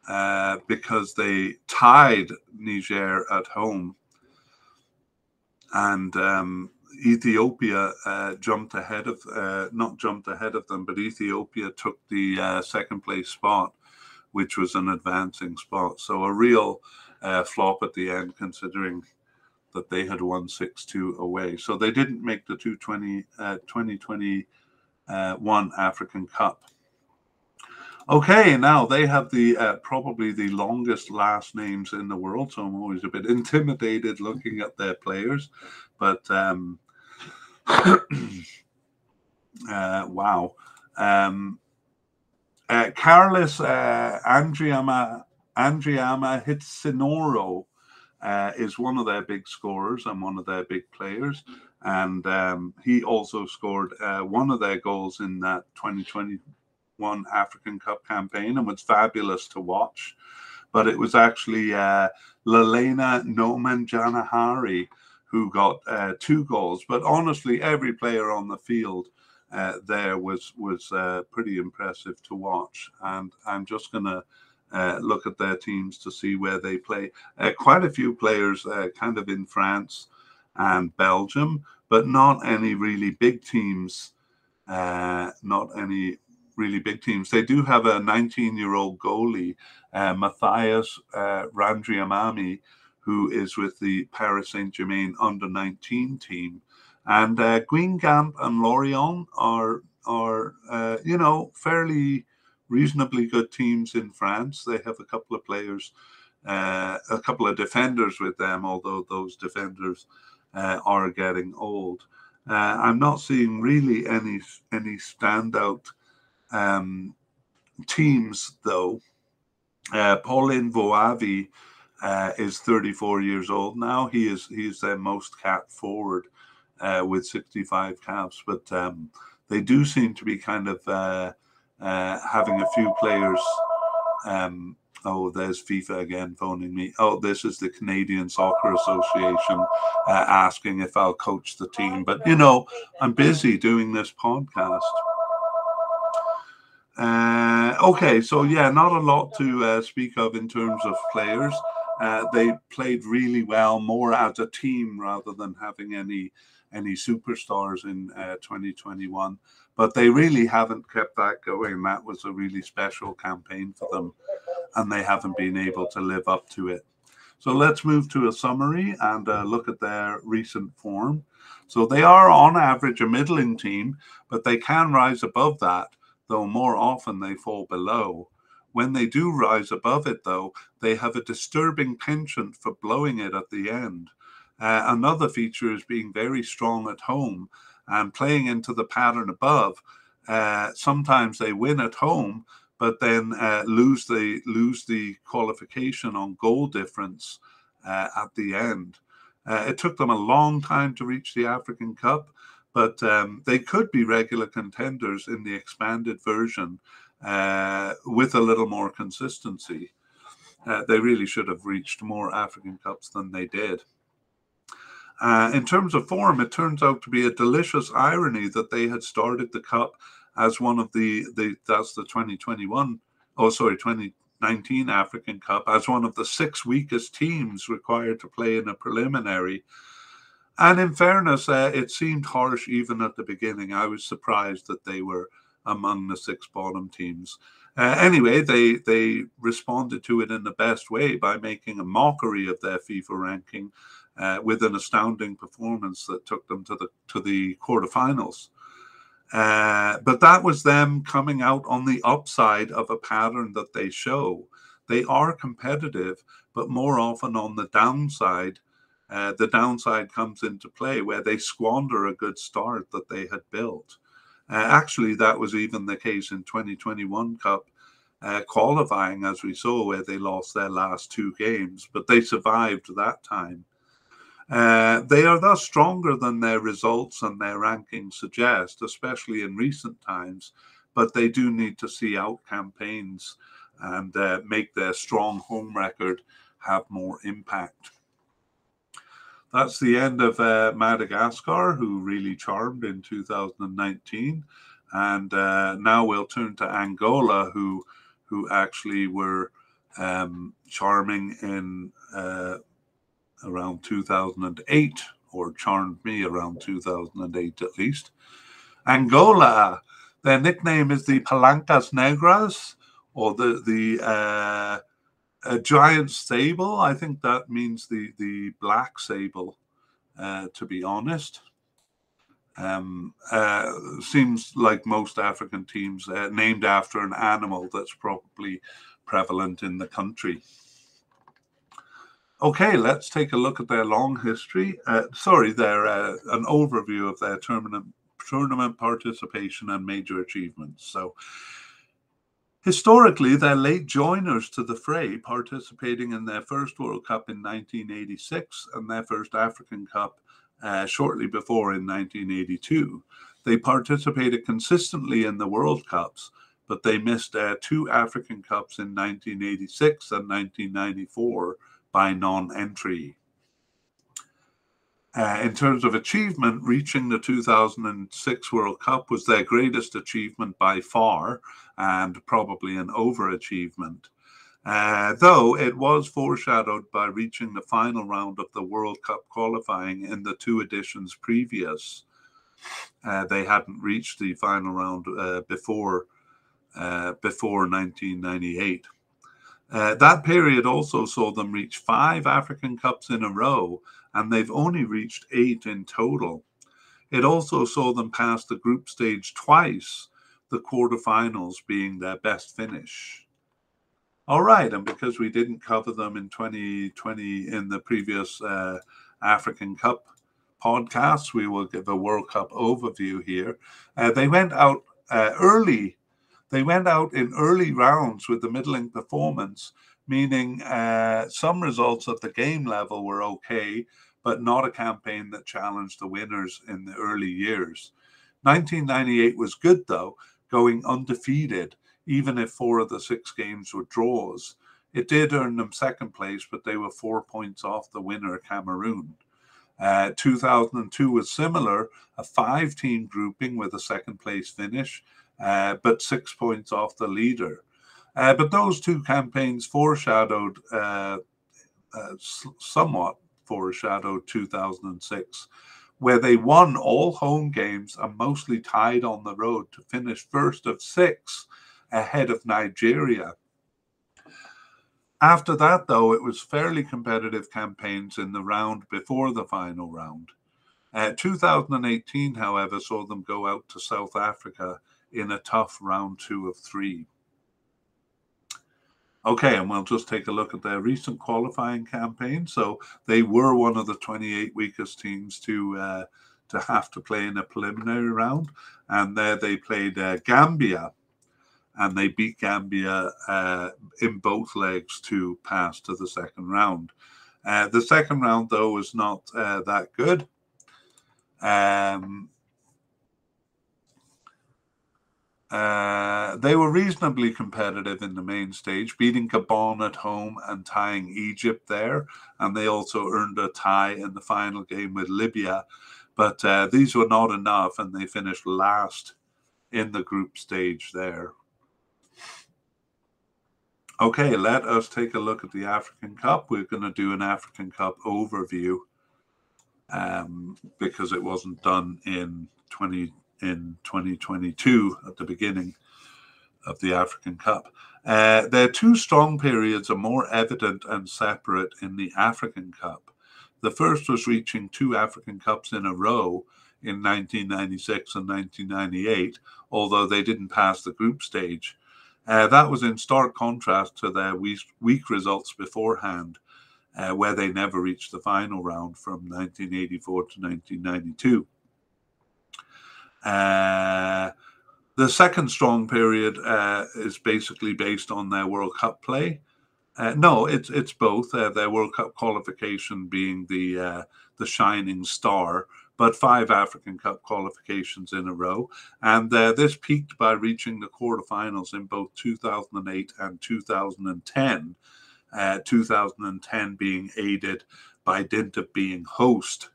[SPEAKER 1] uh, because they tied Niger at home. And um, Ethiopia uh, jumped ahead of, uh, not jumped ahead of them, but Ethiopia took the uh, second place spot which was an advancing spot. So a real uh, flop at the end, considering that they had won 6 2 away. So they didn't make the 220, uh, 2021 uh, African Cup. Okay, now they have the uh, probably the longest last names in the world, so I'm always a bit intimidated looking at their players. But um, uh, wow, um, uh, Carlos uh, Andriama Andriama Hitsinoro uh, is one of their big scorers and one of their big players, and um, he also scored uh, one of their goals in that 2021 African Cup campaign and was fabulous to watch. But it was actually uh, Lalaina Nomenjanahary who got uh, two goals. But honestly, every player on the field uh, there was was uh, pretty impressive to watch. And I'm just going to uh, look at their teams to see where they play. Uh, quite a few players, uh, kind of in France and Belgium, but not any really big teams. not any really big teams. They do have a 19 year old goalie, Matthias Randriamamy, who is with the Paris Saint Germain under 19 team. And uh, Guingamp and Lorient are are uh, you know fairly reasonably good teams in France. They have a couple of players, uh, a couple of defenders with them, although those defenders uh, are getting old. Uh, I'm not seeing really any any standout um, teams though. Uh, Paulin Voavy uh, is 34 years old now. He is he is their most capped forward uh, with 65 caps, but um, they do seem to be kind of uh, uh, having a few players. Um, oh, there's FIFA again phoning me. Oh, this is the Canadian Soccer Association uh, asking if I'll coach the team. But you know, I'm busy doing this podcast. Uh, okay, so yeah, not a lot to uh, speak of in terms of players. Uh, they played really well, more as a team rather than having any any superstars in uh, 2021. But they really haven't kept that going. That was a really special campaign for them, and they haven't been able to live up to it. So let's move to a summary and uh, look at their recent form. So they are on average a middling team, but they can rise above that, though more often they fall below. When they do rise above it, though, they have a disturbing penchant for blowing it at the end. Uh, another feature is being very strong at home and playing into the pattern above. Uh, sometimes they win at home, but then uh, lose the lose the qualification on goal difference uh, at the end. Uh, it took them a long time to reach the African Cup, but um, they could be regular contenders in the expanded version uh, with a little more consistency. they really should have reached more African Cups than they did. Uh, in terms of form, it turns out to be a delicious irony that they had started the cup as one of the the that's the 2021 oh sorry 2019 African Cup as one of the six weakest teams required to play in a preliminary. And in fairness, uh, it seemed harsh even at the beginning. I was surprised that they were among the six bottom teams. Uh, anyway, they they responded to it in the best way by making a mockery of their FIFA ranking uh, with an astounding performance that took them to the to the quarterfinals. Uh, but that was them coming out on the upside of a pattern that they show. They are competitive, but more often on the downside uh, the downside comes into play where they squander a good start that they had built. Uh, actually, that was even the case in 2021 Cup uh, qualifying, as we saw, where they lost their last two games, but they survived that time. Uh, they are thus stronger than their results and their rankings suggest, especially in recent times, but they do need to see out campaigns and uh, make their strong home record have more impact. That's the end of uh, Madagascar, who really charmed in 2019. And uh, now we'll turn to Angola, who who actually were um, charming in uh, around 2008, or charmed me around 2008 at least. Angola, their nickname is the Palancas Negras, or the the uh, a giant sable. I think that means the the black sable. Uh, to be honest, um, uh, seems like most African teams uh, named after an animal that's probably prevalent in the country. Okay, let's take a look at their long history. Uh, sorry, their uh, an overview of their tournament tournament participation and major achievements. So, historically, they're late joiners to the fray, participating in their first World Cup in 1986 and their first African Cup uh, shortly before in 1982. They participated consistently in the World Cups, but they missed uh, two African Cups in 1986 and 1994 by non entry. Uh, in terms of achievement, reaching the 2006 World Cup was their greatest achievement by far and probably an overachievement. Uh, though it was foreshadowed by reaching the final round of the World Cup qualifying in the two editions previous. Uh, they hadn't reached the final round uh, before uh, before 1998. Uh, that period also saw them reach five African Cups in a row, and they've only reached eight in total. It also saw them pass the group stage twice, the quarterfinals being their best finish. All right, and because we didn't cover them in 2020 in the previous uh, African Cup podcast, we will give a World Cup overview here. Uh, they went out uh, early. They went out in early rounds with the middling performance, meaning uh, some results at the game level were okay, but not a campaign that challenged the winners in the early years. 1998 was good though, going undefeated even if four of the six games were draws. It did earn them second place, but they were four points off the winner, Cameroon. Uh, 2002 was similar, a five team grouping with a second place finish, uh, but six points off the leader. Uh, but those two campaigns foreshadowed, uh, uh, somewhat foreshadowed 2006, where they won all home games and mostly tied on the road to finish first of six ahead of Nigeria. After that, though, it was fairly competitive campaigns in the round before the final round. Uh, 2018, however, saw them go out to South Africa in a tough round two of three. Okay, and we'll just take a look at their recent qualifying campaign. So they were one of the 28 weakest teams to uh, to have to play in a preliminary round, and there they played uh, Gambia and they beat Gambia uh, in both legs to pass to the second round. Uh, the second round, though, was not uh, that good. Um, uh, they were reasonably competitive in the main stage, beating Gabon at home and tying Egypt there. And they also earned a tie in the final game with Libya. But uh, these were not enough, and they finished last in the group stage there. Okay, let us take a look at the African Cup. We're going to do an African Cup overview um, because it wasn't done in 20 in 2022 at the beginning of the African Cup. Uh, their two strong periods are more evident and separate in the African Cup. The first was reaching two African Cups in a row in 1996 and 1998, although they didn't pass the group stage. Uh, that was in stark contrast to their weak, results beforehand. uh, where they never reached the final round from 1984 to 1992. Uh, the second strong period uh, is basically based on their World Cup play. Uh, no, it's it's both. Uh, their World Cup qualification being the uh, the shining star, but five African Cup qualifications in a row, and this peaked by reaching the quarterfinals in both 2008 and 2010. 2010 being aided by dint of being host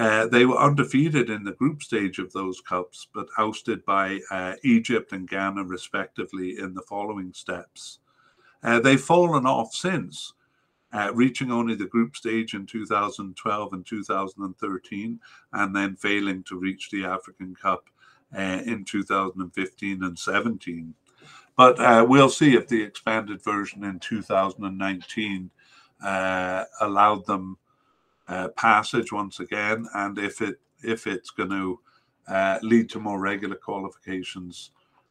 [SPEAKER 1] uh, they were undefeated in the group stage of those cups, but ousted by uh, Egypt and Ghana, respectively, in the following steps. Uh, they've fallen off since, uh, reaching only the group stage in 2012 and 2013, and then failing to reach the African Cup uh, in 2015 and 17. But we'll see if the expanded version in 2019 allowed them uh, passage once again, and if it if it's going to uh, lead to more regular qualifications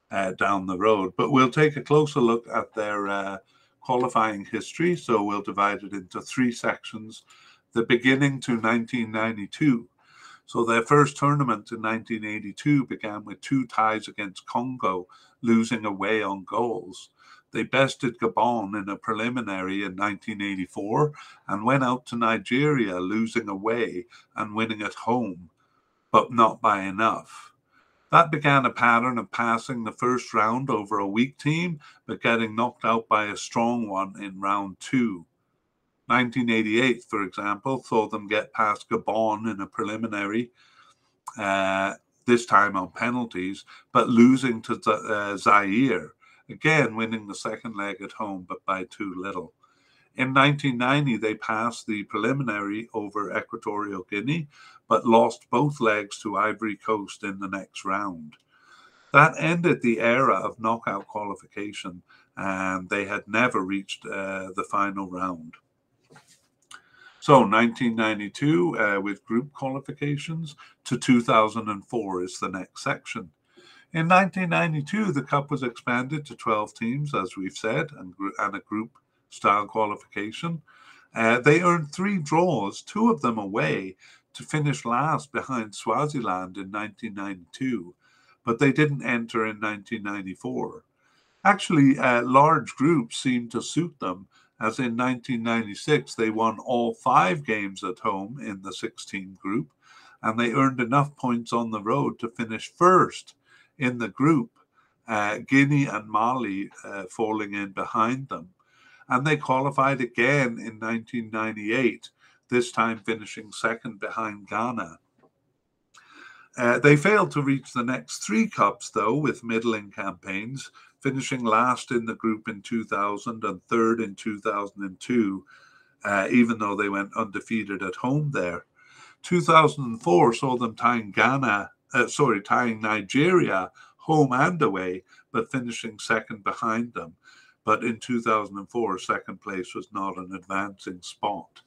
[SPEAKER 1] uh, down the road. But we'll take a closer look at their uh, qualifying history. So we'll divide it into three sections. The beginning to 1992. So their first tournament in 1982 began with two ties against Congo, losing away on goals. They bested Gabon in a preliminary in 1984 and went out to Nigeria, losing away and winning at home, but not by enough. That began a pattern of passing the first round over a weak team, but getting knocked out by a strong one in round two. 1988, for example, saw them get past Gabon in a preliminary, uh, this time on penalties, but losing to uh, Zaire again winning the second leg at home, but by too little. In 1990, they passed the preliminary over Equatorial Guinea, but lost both legs to Ivory Coast in the next round. That ended the era of knockout qualification, and they had never reached uh, the final round. So 1992 uh, with group qualifications to 2004 is the next section. In 1992, the Cup was expanded to 12 teams, as we've said, and, and a group style qualification. Uh, they earned three draws, two of them away, to finish last behind Swaziland in 1992, but they didn't enter in 1994. Actually, uh, large groups seemed to suit them, as in 1996 they won all five games at home in the 16 group, and they earned enough points on the road to finish first in the group, uh, Guinea and Mali uh, falling in behind them. And they qualified again in 1998, this time finishing second behind Ghana. Uh, they failed to reach the next three cups, though, with middling campaigns, finishing last in the group in 2000 and third in 2002, uh, even though they went undefeated at home there. 2004 saw them tying Ghana uh, sorry, tying Nigeria home and away, but finishing second behind them. But in 2004, second place was not an advancing spot.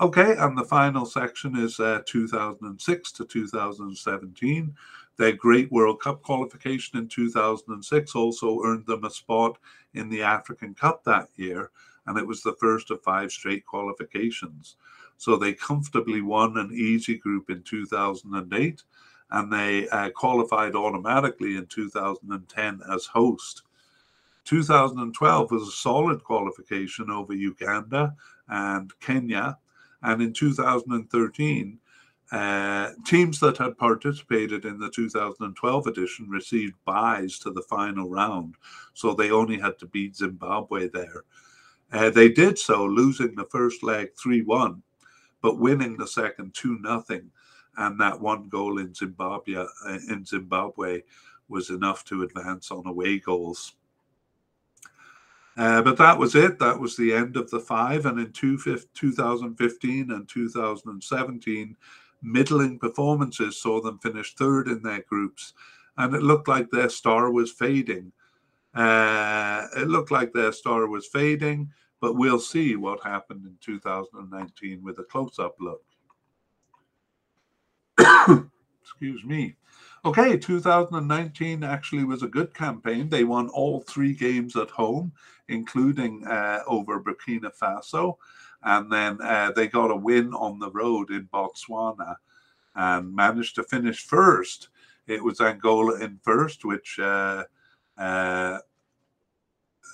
[SPEAKER 1] Okay, and the final section is uh, 2006 to 2017. Their Great World Cup qualification in 2006 also earned them a spot in the African Cup that year, and it was the first of five straight qualifications. So they comfortably won an easy group in 2008 and they uh, qualified automatically in 2010 as host. 2012 was a solid qualification over Uganda and Kenya. And in 2013, uh, teams that had participated in the 2012 edition received byes to the final round, so they only had to beat Zimbabwe there. Uh, they did so, losing the first leg 3 1 but winning the second two nothing, and that one goal in Zimbabwe uh, in Zimbabwe was enough to advance on away goals. Uh, but that was it. That was the end of the five. And in two, 2015 and 2017, middling performances saw them finish third in their groups. And it looked like their star was fading. Uh, it looked like their star was fading. But we'll see what happened in 2019 with a close up look. Excuse me. Okay, 2019 actually was a good campaign. They won all three games at home, including uh, over Burkina Faso. And then uh, they got a win on the road in Botswana and managed to finish first. It was Angola in first, which, uh,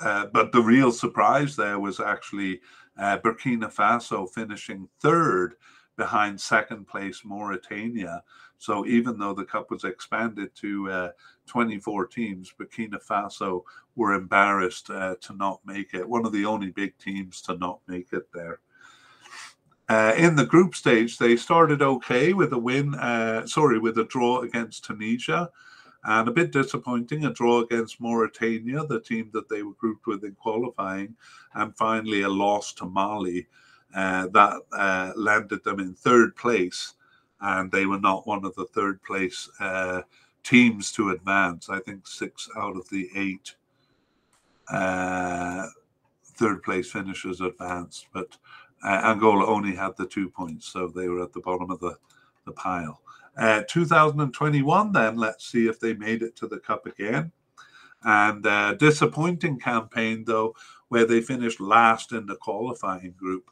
[SPEAKER 1] uh, but the real surprise there was actually uh, Burkina Faso finishing third behind second place Mauritania. So even though the cup was expanded to uh, 24 teams, Burkina Faso were embarrassed uh, to not make it. One of the only big teams to not make it there. Uh, in the group stage, they started okay with a win, uh, sorry, with a draw against Tunisia, and a bit disappointing, a draw against Mauritania, the team that they were grouped with in qualifying, and finally a loss to Mali. Uh, that uh, landed them in third place, and they were not one of the third place uh, teams to advance. I think six out of the eight uh, third place finishers advanced, but uh, Angola only had the two points, so they were at the bottom of the, the pile. Uh, 2021, then let's see if they made it to the cup again. And uh, disappointing campaign though, where they finished last in the qualifying group.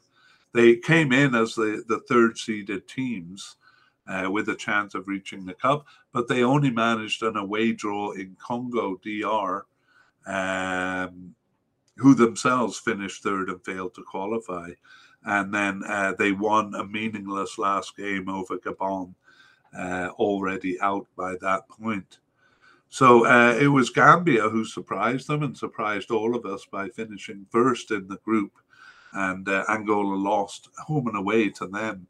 [SPEAKER 1] They came in as the, the third seeded teams uh, with a chance of reaching the cup, but they only managed an away draw in Congo DR, um, who themselves finished third and failed to qualify and then uh, they won a meaningless last game over Gabon, uh, already out by that point. So uh, it was Gambia who surprised them and surprised all of us by finishing first in the group, and uh, Angola lost home and away to them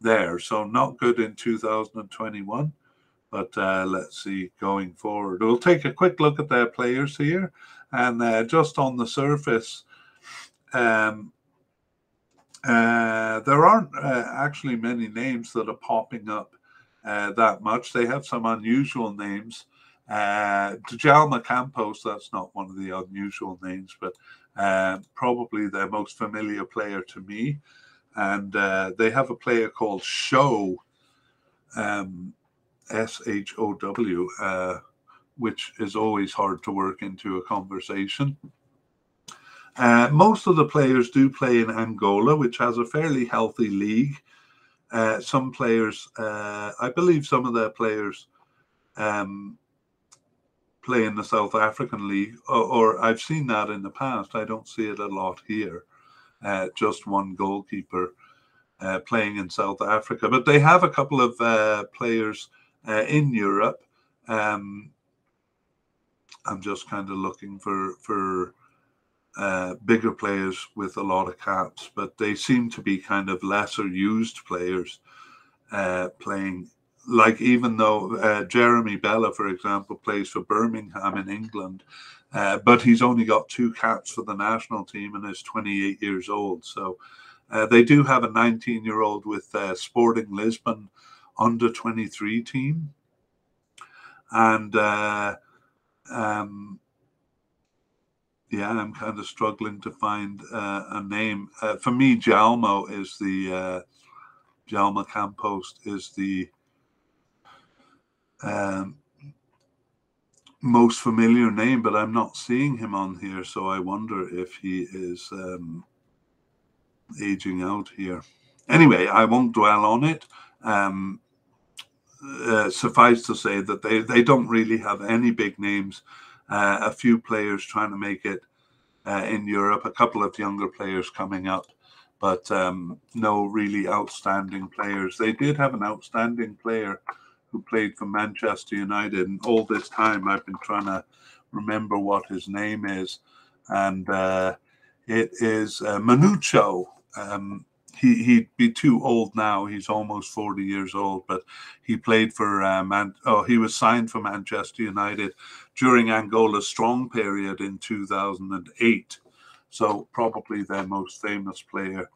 [SPEAKER 1] there. So not good in 2021. But uh, let's see going forward. We'll take a quick look at their players here, and uh, just on the surface, um, uh, there aren't uh, actually many names that are popping up uh, that much. They have some unusual names. Uh, Djalma Campos, that's not one of the unusual names, but uh, probably their most familiar player to me. And uh, they have a player called Show, um, S H O W, which is always hard to work into a conversation. Uh, most of the players do play in Angola, which has a fairly healthy league. Uh, some players, uh, I believe, some of their players um, play in the South African league, or, or, I've seen that in the past. I don't see it a lot here. Uh, just one goalkeeper uh, playing in South Africa, but they have a couple of uh, players in Europe. Um, I'm just kind of looking for for uh, bigger players with a lot of caps, but they seem to be kind of lesser used players uh, playing. Like even though uh, Jeremy Bela, for example, plays for Birmingham in England, uh, but he's only got two caps for the national team and is 28 years old. So uh, they do have a 19 year old with Sporting Lisbon under 23 team, and um, yeah, I'm kind of struggling to find uh, a name. Uh, for me, Jalmo is the uh, Djalma Campos is the um, most familiar name, but I'm not seeing him on here, so I wonder if he is um, aging out here. Anyway, I won't dwell on it. Um, uh, suffice to say that they, they don't really have any big names uh, a few players trying to make it uh, in Europe, a couple of younger players coming up, but um, no really outstanding players. They did have an outstanding player who played for Manchester United, and all this time I've been trying to remember what his name is, and uh, it is uh, Manucho. Um, he he'd be too old now. He's almost forty years old, but he played for uh, Man. Oh, he was signed for Manchester United during Angola's strong period in two thousand and eight. So probably their most famous player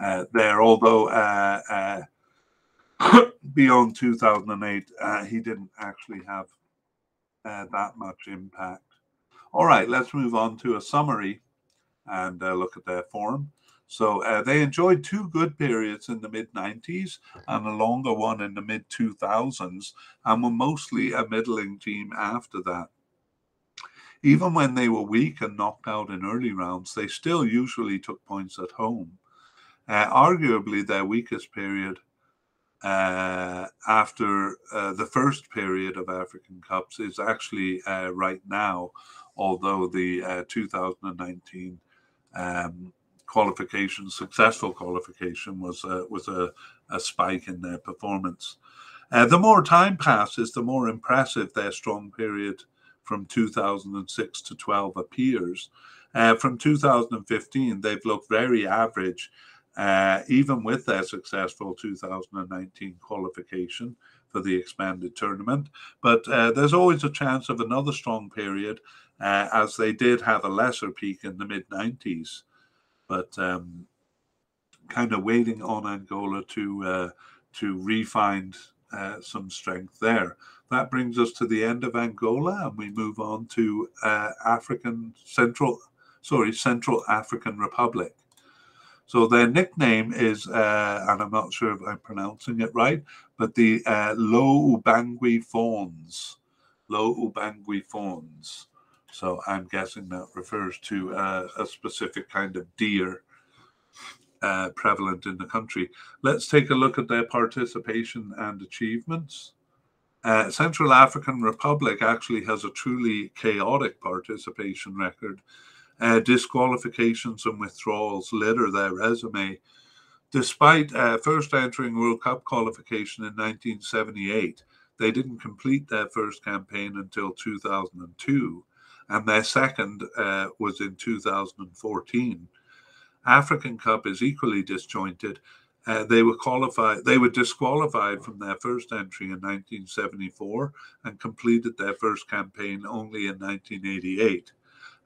[SPEAKER 1] uh, there. Although uh, uh beyond two thousand and eight, uh, he didn't actually have uh, that much impact. All right, let's move on to a summary and look at their form. So uh, they enjoyed two good periods in the mid 90s and a longer one in the mid 2000s, and were mostly a middling team after that. Even when they were weak and knocked out in early rounds, they still usually took points at home. Uh, arguably, their weakest period uh, after uh, the first period of African Cups is actually uh, right now, although the uh, 2019 um, qualification, successful qualification, was uh, was a, a, spike in their performance. Uh, the more time passes, the more impressive their strong period from 2006 to 12 appears. Uh, from 2015, they've looked very average, uh, even with their successful 2019 qualification for the expanded tournament. But uh, there's always a chance of another strong period, uh, as they did have a lesser peak in the mid 90s but um, kind of waiting on Angola to uh, to refine uh, some strength there. That brings us to the end of Angola, and we move on to uh, African Central, sorry, Central African Republic. So their nickname is, uh, and I'm not sure if I'm pronouncing it right, but the uh, Lo Ubangui Fawns. Low Ubangui Fawns. So I'm guessing that refers to uh, a specific kind of deer uh, prevalent in the country. Let's take a look at their participation and achievements. Uh, Central African Republic actually has a truly chaotic participation record. Uh, disqualifications and withdrawals litter their resume. Despite uh, first entering World Cup qualification in 1978, they didn't complete their first campaign until 2002 and their second uh, was in 2014. African Cup is equally disjointed. Uh, they were qualified. They were disqualified from their first entry in 1974 and completed their first campaign only in 1988.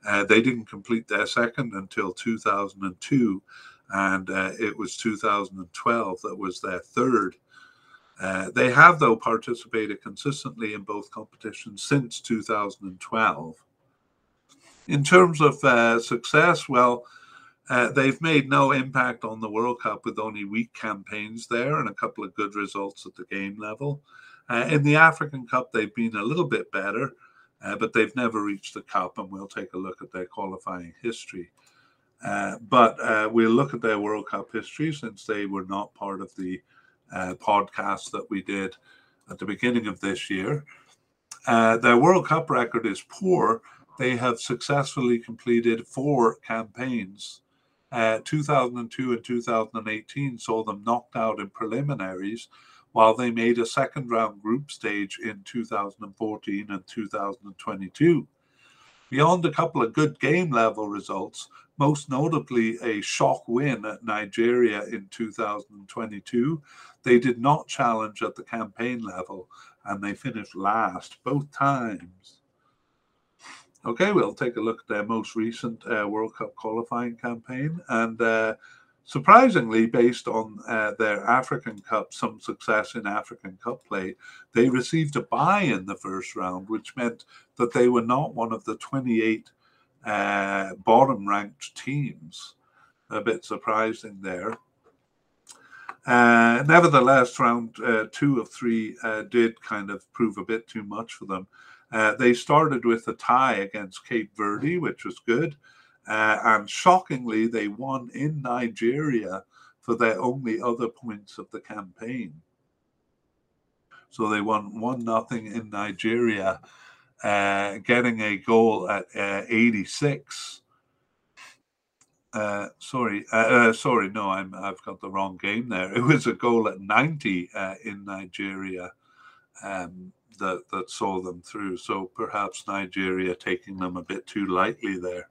[SPEAKER 1] Uh, they didn't complete their second until 2002, and uh, it was 2012 that was their third. Uh, they have, though, participated consistently in both competitions since 2012. In terms of uh, success, well, uh, they've made no impact on the World Cup with only weak campaigns there and a couple of good results at the game level. Uh, in the African Cup, they've been a little bit better, uh, but they've never reached the Cup, and we'll take a look at their qualifying history. Uh, but uh, we'll look at their World Cup history since they were not part of the uh, podcast that we did at the beginning of this year. their World Cup record is poor, they have successfully completed four campaigns. Uh, 2002 and 2018 saw them knocked out in preliminaries, while they made a second round group stage in 2014 and 2022. Beyond a couple of good game level results, most notably a shock win at Nigeria in 2022, they did not challenge at the campaign level and they finished last both times. Okay, we'll take a look at their most recent uh, World Cup qualifying campaign. And uh, surprisingly, based on uh, their African Cup, some success in African Cup play, they received a bye in the first round, which meant that they were not one of the 28 uh, bottom ranked teams. A bit surprising there. Uh, nevertheless, round uh, two of three did kind of prove a bit too much for them. Uh, they started with a tie against Cape Verde, which was good. Uh, and shockingly, they won in Nigeria for their only other points of the campaign. So they won 1 nothing in Nigeria, uh, getting a goal at uh, 86. Uh, sorry, uh, sorry, no, I'm I've got the wrong game there. It was a goal at 90 in Nigeria. Um, that that saw them through. So perhaps Nigeria taking them a bit too lightly there.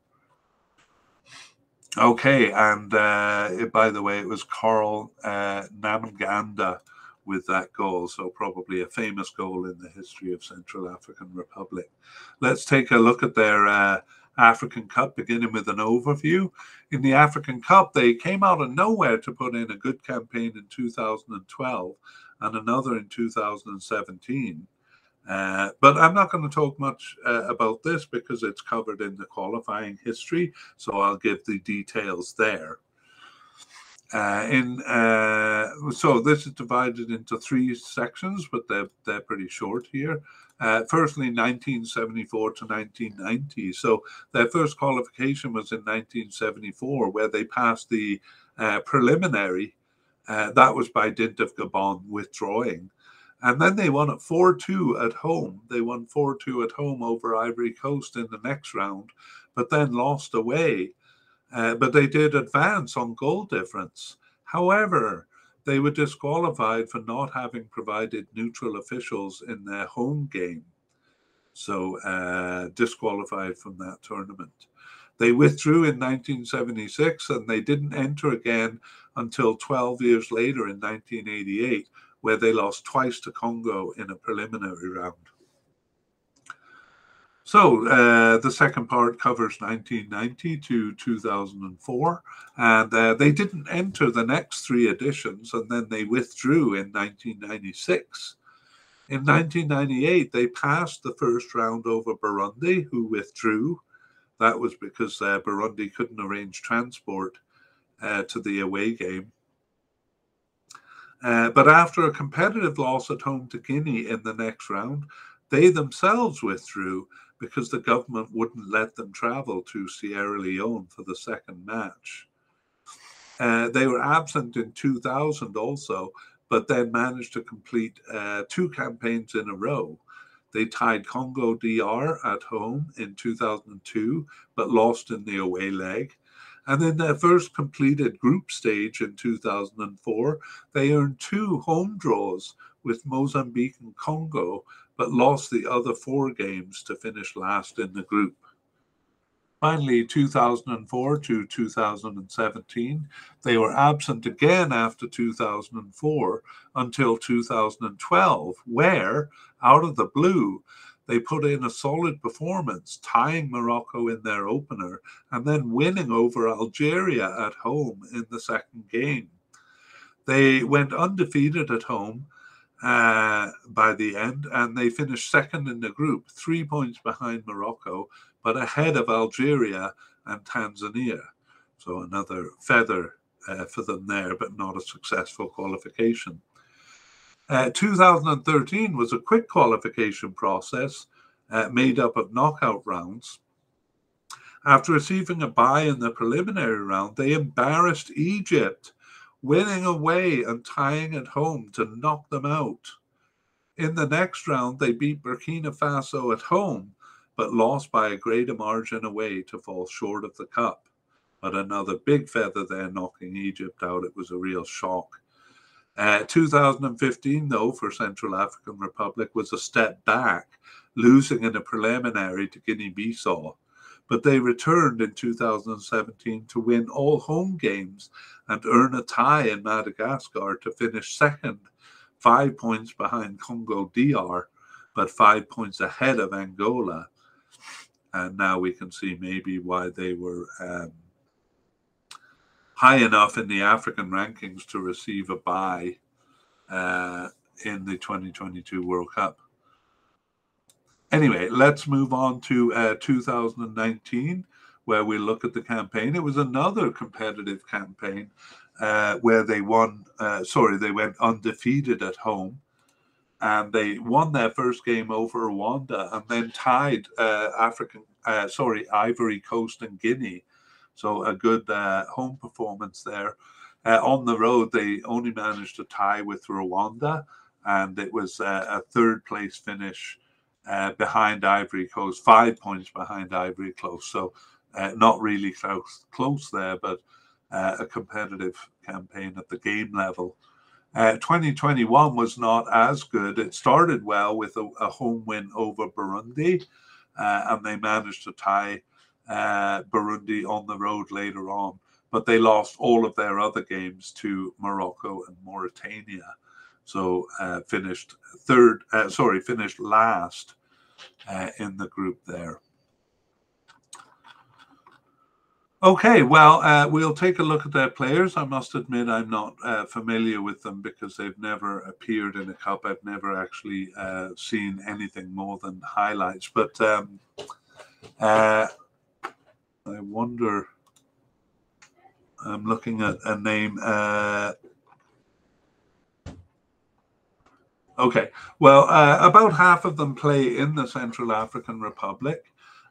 [SPEAKER 1] Okay, and uh, it, by the way, it was Karl uh, Namnganda with that goal, so probably a famous goal in the history of Central African Republic. Let's take a look at their uh, African Cup, beginning with an overview. In the African Cup, they came out of nowhere to put in a good campaign in 2012 and another in 2017. Uh, but I'm not going to talk much uh, about this because it's covered in the qualifying history, so I'll give the details there. Uh, in uh, so this is divided into three sections, but they're they're pretty short here. Uh, firstly, 1974 to 1990. So their first qualification was in 1974, where they passed the preliminary. That was by dint of Gabon withdrawing. And then they won it 4 2 at home. They won 4 2 at home over Ivory Coast in the next round, but then lost away uh, but they did advance on goal difference. However, they were disqualified for not having provided neutral officials in their home game. So, uh, disqualified from that tournament. They withdrew in 1976 and they didn't enter again until 12 years later in 1988, where they lost twice to Congo in a preliminary round. So uh, the second part covers 1990 to 2004, and uh, they didn't enter the next three editions, and then they withdrew in 1996. In 1998, they passed the first round over Burundi, who withdrew. That was because uh, Burundi couldn't arrange transport uh, to the away game. Uh, but after a competitive loss at home to Guinea in the next round, they themselves withdrew because the government wouldn't let them travel to Sierra Leone for the second match. Uh, they were absent in 2000 also, but then managed to complete uh, two campaigns in a row. They tied Congo DR at home in 2002, but lost in the away leg. And in their first completed group stage in 2004, they earned two home draws with Mozambique and Congo, but lost the other four games to finish last in the group. Finally, 2004 to 2017, they were absent again after 2004 until 2012, where, out of the blue, they put in a solid performance, tying Morocco in their opener and then winning over Algeria at home in the second game. They went undefeated at home uh, by the end, and they finished second in the group, three points behind Morocco, but ahead of Algeria and Tanzania. So another feather uh, for them there, but not a successful qualification. Uh, 2013 was a quick qualification process uh, made up of knockout rounds. After receiving a bye in the preliminary round, they embarrassed Egypt winning away and tying at home to knock them out. In the next round, they beat Burkina Faso at home, but lost by a greater margin away to fall short of the cup. But another big feather there knocking Egypt out. It was a real shock. Uh, 2015, though, for Central African Republic was a step back, losing in a preliminary to Guinea Bissau but they returned in 2017 to win all home games and earn a tie in Madagascar to finish second, five points behind Congo DR, but five points ahead of Angola. And now we can see maybe why they were um, high enough in the African rankings to receive a bye uh, in the 2022 World Cup. Anyway, let's move on to uh, 2019, where we look at the campaign. It was another competitive campaign uh, where they won, uh, sorry, they went undefeated at home. And they won their first game over Rwanda and then tied uh, African, uh, sorry, Ivory Coast and Guinea. So a good uh, home performance there. on the road, they only managed to tie with Rwanda, and it was a third place finish uh, behind Ivory Coast, five points behind Ivory Coast. So uh, not really close, close there, but uh, a competitive campaign at the game level. Uh, 2021 was not as good. It started well with a, a home win over Burundi, uh, and they managed to tie uh, Burundi on the road later on. But they lost all of their other games to Morocco and Mauritania. So uh, finished third, uh, sorry, finished last uh, in the group there. Okay, well, uh, we'll take a look at their players. I must admit, I'm not familiar with them because they've never appeared in a cup. I've never actually seen anything more than highlights. But um, uh, I wonder I'm looking at a name. Uh, okay, well, uh, about half of them play in the Central African Republic,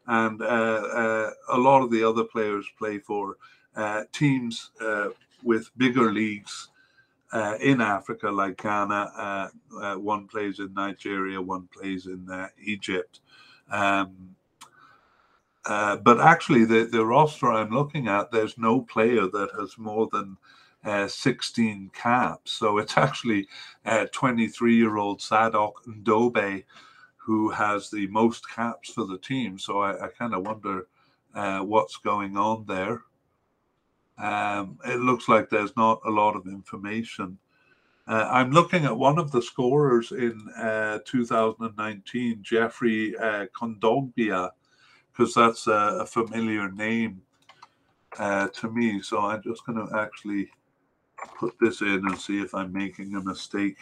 [SPEAKER 1] and uh, uh a lot of the other players play for uh, teams uh, with bigger leagues in Africa, like Ghana. one plays in Nigeria, one plays in Egypt. Um, uh, but actually, the, the roster I'm looking at, there's no player that has more than uh, 16 caps. So it's actually 23 year old Sadok Ndobe who has the most caps for the team. So I, I kind of wonder uh, what's going on there. Um, it looks like there's not a lot of information. Uh, I'm looking at one of the scorers in uh, 2019, Geoffrey uh, Kondogbia, because that's a, a, familiar name uh, to me. So I'm just going to actually put this in and see if I'm making a mistake.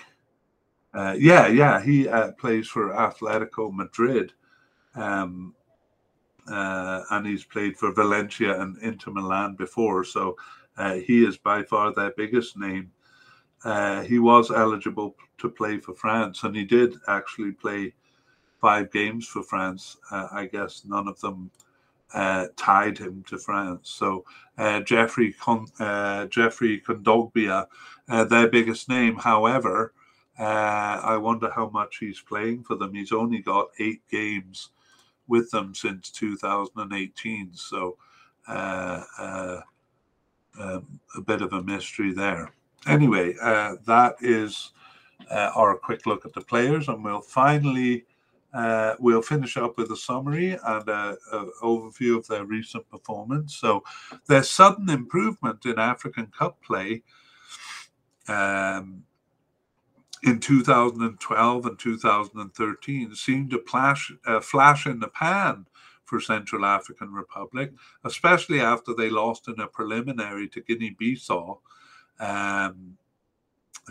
[SPEAKER 1] Uh, yeah, yeah, he uh, plays for Atletico Madrid. Um, uh, and he's played for Valencia and Inter Milan before. So uh, he is by far their biggest name. Uh, he was eligible to play for France, and he did actually play five games for France. Uh, I guess none of them uh, tied him to France. So uh, Geoffrey Con- uh, Geoffrey Kondogbia, uh, their biggest name. However, uh, I wonder how much he's playing for them. He's only got eight games with them since 2018. So um, a bit of a mystery there. Anyway, that is our quick look at the players, and we'll finally uh, we'll finish up with a summary and an overview of their recent performance. So, their sudden improvement in African Cup play um, in 2012 and 2013 seemed to flash, uh, flash in the pan for Central African Republic, especially after they lost in a preliminary to Guinea-Bissau. Um,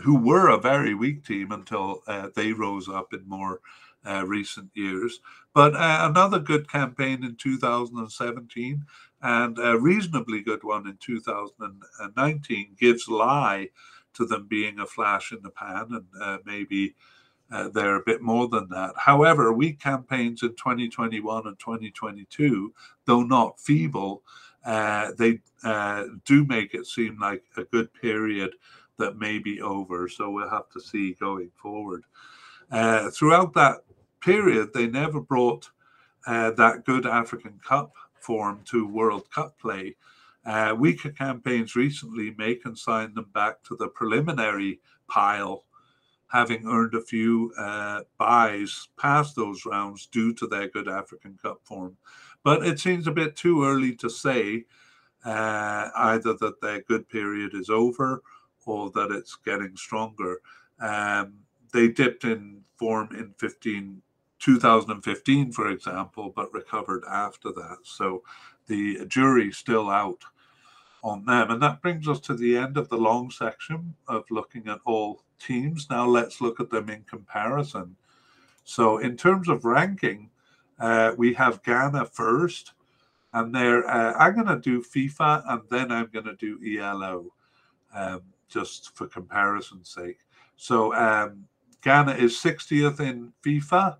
[SPEAKER 1] who were a very weak team until uh, they rose up in more uh, recent years. But uh, another good campaign in 2017 and a reasonably good one in 2019 gives lie to them being a flash in the pan and uh, maybe uh, they're a bit more than that. However, weak campaigns in 2021 and 2022, though not feeble, uh, they uh, do make it seem like a good period that may be over. So we'll have to see going forward. Uh, throughout that period, they never brought uh, that good African Cup form to World Cup play. Uh, weaker campaigns recently may consign them back to the preliminary pile, having earned a few uh, buys past those rounds due to their good African Cup form. But it seems a bit too early to say uh, either that their good period is over or that it's getting stronger. Um, they dipped in form in 15 2015, for example, but recovered after that. So the jury's still out on them. And that brings us to the end of the long section of looking at all teams. Now let's look at them in comparison. So, in terms of ranking, uh, we have Ghana first, and there uh, I'm going to do FIFA and then I'm going to do ELO, um, just for comparison's sake. So, um, Ghana is 60th in FIFA,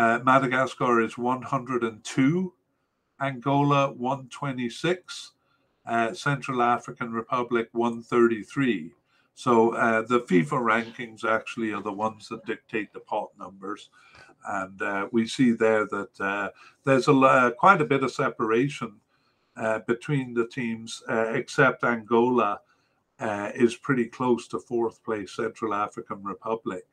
[SPEAKER 1] uh, Madagascar is 102, Angola 126, uh, Central African Republic 133. So uh, the FIFA rankings actually are the ones that dictate the pot numbers, and uh, we see there that uh, there's a uh, quite a bit of separation between the teams, except Angola is pretty close to fourth place Central African Republic.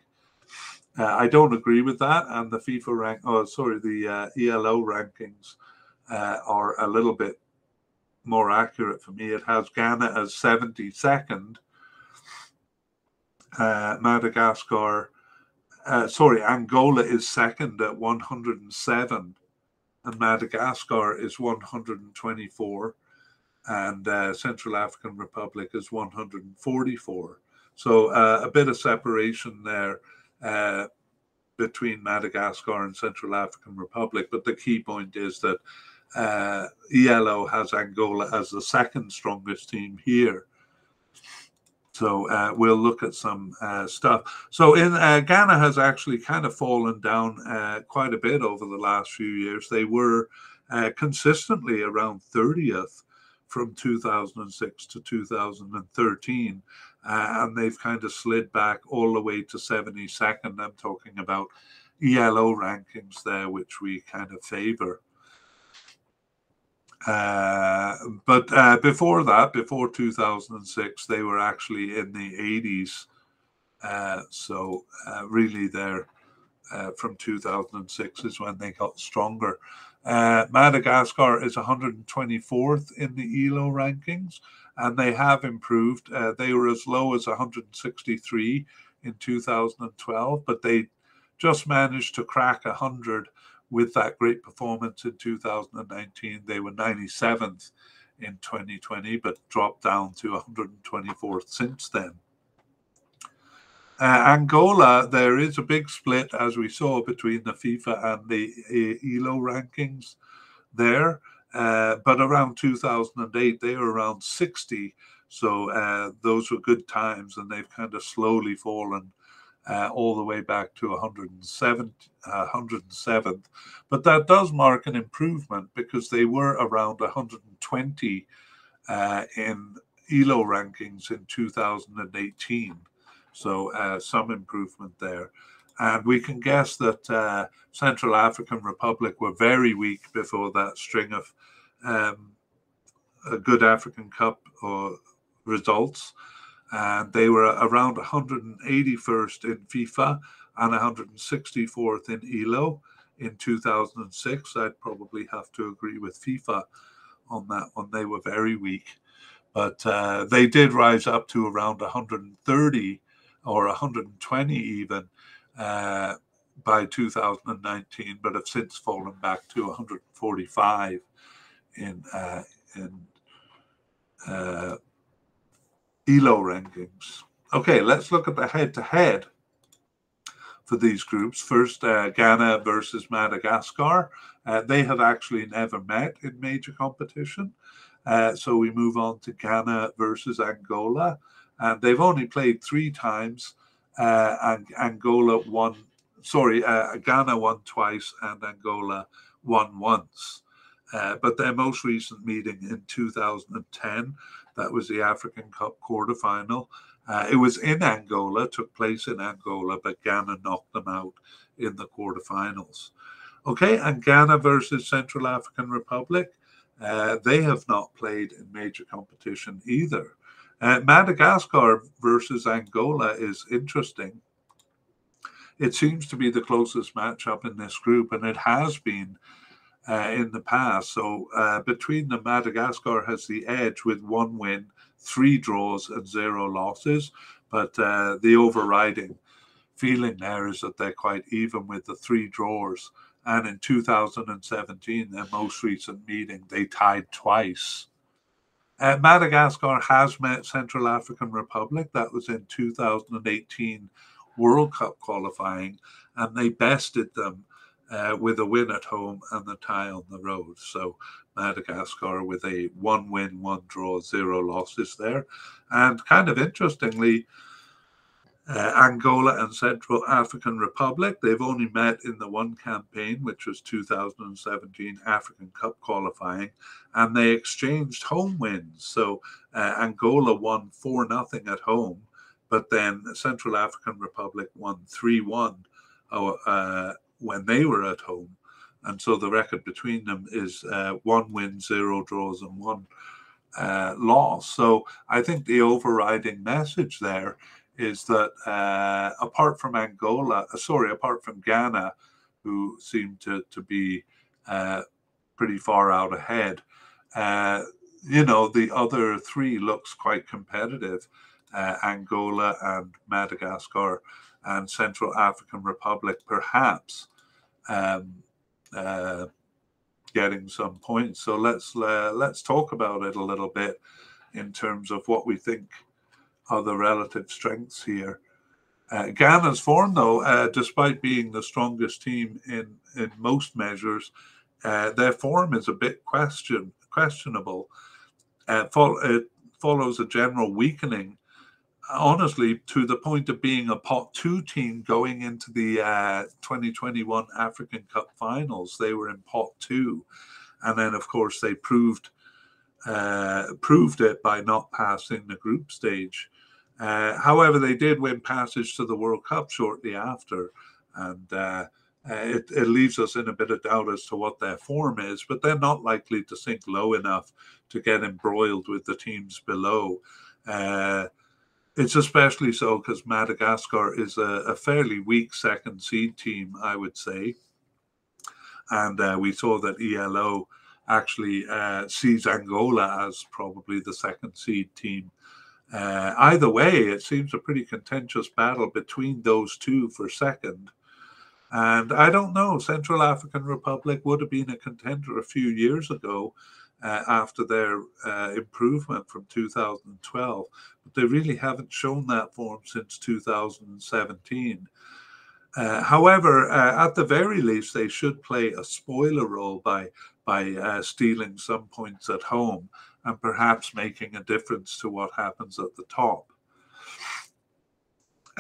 [SPEAKER 1] Uh, I don't agree with that, and the FIFA rank, oh sorry, the uh, ELO rankings uh, are a little bit more accurate for me. It has Ghana as 72nd, uh, Madagascar, uh, sorry, Angola is second at 107, and Madagascar is 124, and uh, Central African Republic is 144. So a bit of separation there uh, between Madagascar and Central African Republic. But the key point is that uh, ELO has Angola as the second strongest team here. So uh, we'll look at some uh, stuff. So in uh, Ghana has actually kind of fallen down uh, quite a bit over the last few years. They were uh, consistently around 30th from 2006 to 2013, uh, and they've kind of slid back all the way to 72nd. I'm talking about ELO rankings there, which we kind of favor. Uh, but uh, before that, before 2006, they were actually in the 80s. Uh, so uh, really, there uh, from 2006 is when they got stronger. Uh, Madagascar is 124th in the ELO rankings, and they have improved. they were as low as 163 in 2012, but they just managed to crack 100 with that great performance in 2019. They were 97th in 2020, but dropped down to 124th since then. Uh, Angola, there is a big split, as we saw, between the FIFA and the ELO rankings there. Uh, but around 2008, they were around 60. So uh, those were good times, and they've kind of slowly fallen uh, all the way back to 107, uh, 107th. But that does mark an improvement because they were around 120 uh, in ELO rankings in 2018. So uh, some improvement there. And we can guess that uh, Central African Republic were very weak before that string of um, a good African Cup or results and they were around 181st in FIFA and 164th in ELO in 2006. I'd probably have to agree with FIFA on that one. They were very weak, but uh, they did rise up to around 130 or 120 even uh, by 2019, but have since fallen back to 145 in uh, in uh, ELO rankings. Okay, let's look at the head to head for these groups. First, uh, Ghana versus Madagascar. Uh, they have actually never met in major competition. Uh, so we move on to Ghana versus Angola. And they've only played three times, uh, and Angola won, sorry, uh, Ghana won twice, and Angola won once. Uh, but their most recent meeting in 2010 that was the African Cup quarterfinal. Uh, it was in Angola, took place in Angola, but Ghana knocked them out in the quarterfinals. Okay, and Ghana versus Central African Republic, uh, they have not played in major competition either. Uh, Madagascar versus Angola is interesting. It seems to be the closest matchup in this group, and it has been uh, in the past. So uh, between them, Madagascar has the edge with one win, three draws, and zero losses. But uh, the overriding feeling there is that they're quite even with the three draws. And in 2017, their most recent meeting, they tied twice. Uh, Madagascar has met Central African Republic. That was in 2018 World Cup qualifying, and they bested them uh, with a win at home and the tie on the road. So Madagascar with a one win, one draw, zero losses there. And kind of interestingly, uh, Angola and Central African Republic, they've only met in the one campaign, which was 2017 African Cup qualifying, and they exchanged home wins. So uh, Angola won 4 0 at home, but then Central African Republic won 3 1 uh, when they were at home. And so the record between them is uh, one win, zero draws, and one uh, loss. So I think the overriding message there is that uh, apart from Angola, uh, sorry, apart from Ghana, who seem to, to be uh, pretty far out ahead, uh, you know, the other three looks quite competitive. Angola and Madagascar and Central African Republic, perhaps um, uh, getting some points. So let's uh, let's talk about it a little bit in terms of what we think are the relative strengths here. Uh, Ghana's form, though, uh, despite being the strongest team in in most measures,
[SPEAKER 2] uh, their form is a bit question questionable. Uh, fo- it follows a general weakening, honestly, to the point of being a pot two team going into the uh, 2021 African Cup finals. They were in pot two, and then of course they proved uh, proved it by not passing the group stage. Uh, however, they did win passage to the World Cup shortly after, and uh, uh, it, it, leaves us in a bit of doubt as to what their form is, but they're not likely to sink low enough to get embroiled with the teams below. Uh, it's especially so because Madagascar is a, a, fairly weak second seed team, I would say. And uh, we saw that ELO actually uh, sees Angola as probably the second seed team. Uh, either way, it seems a pretty contentious battle between those two for second. And I don't know, Central African Republic would have been a contender a few years ago uh, after their uh, improvement from 2012, but they really haven't shown that form since 2017. Uh, however, uh, at the very least, they should play a spoiler role by by uh, stealing some points at home and perhaps making a difference to what happens at the top.